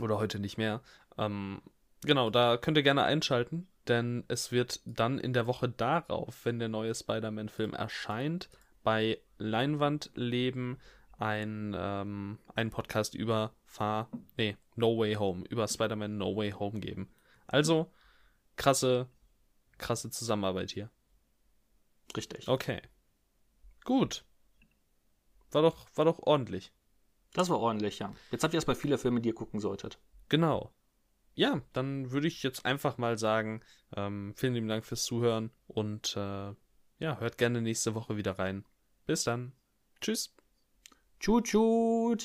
Oder heute nicht mehr. Ähm, genau, da könnt ihr gerne einschalten, denn es wird dann in der Woche darauf, wenn der neue Spider-Man-Film erscheint, bei Leinwandleben ein, ähm, einen Podcast über Far, nee, No Way Home, über Spider-Man No Way Home geben. Also, krasse, krasse Zusammenarbeit hier. Richtig. Okay. Gut. War doch, war doch ordentlich. Das war ordentlich, ja. Jetzt habt ihr erstmal viele Filme, die ihr gucken solltet. Genau. Ja, dann würde ich jetzt einfach mal sagen, ähm, vielen lieben Dank fürs Zuhören und äh, ja, hört gerne nächste Woche wieder rein. Bis dann. Tschüss. Tschut, tschut.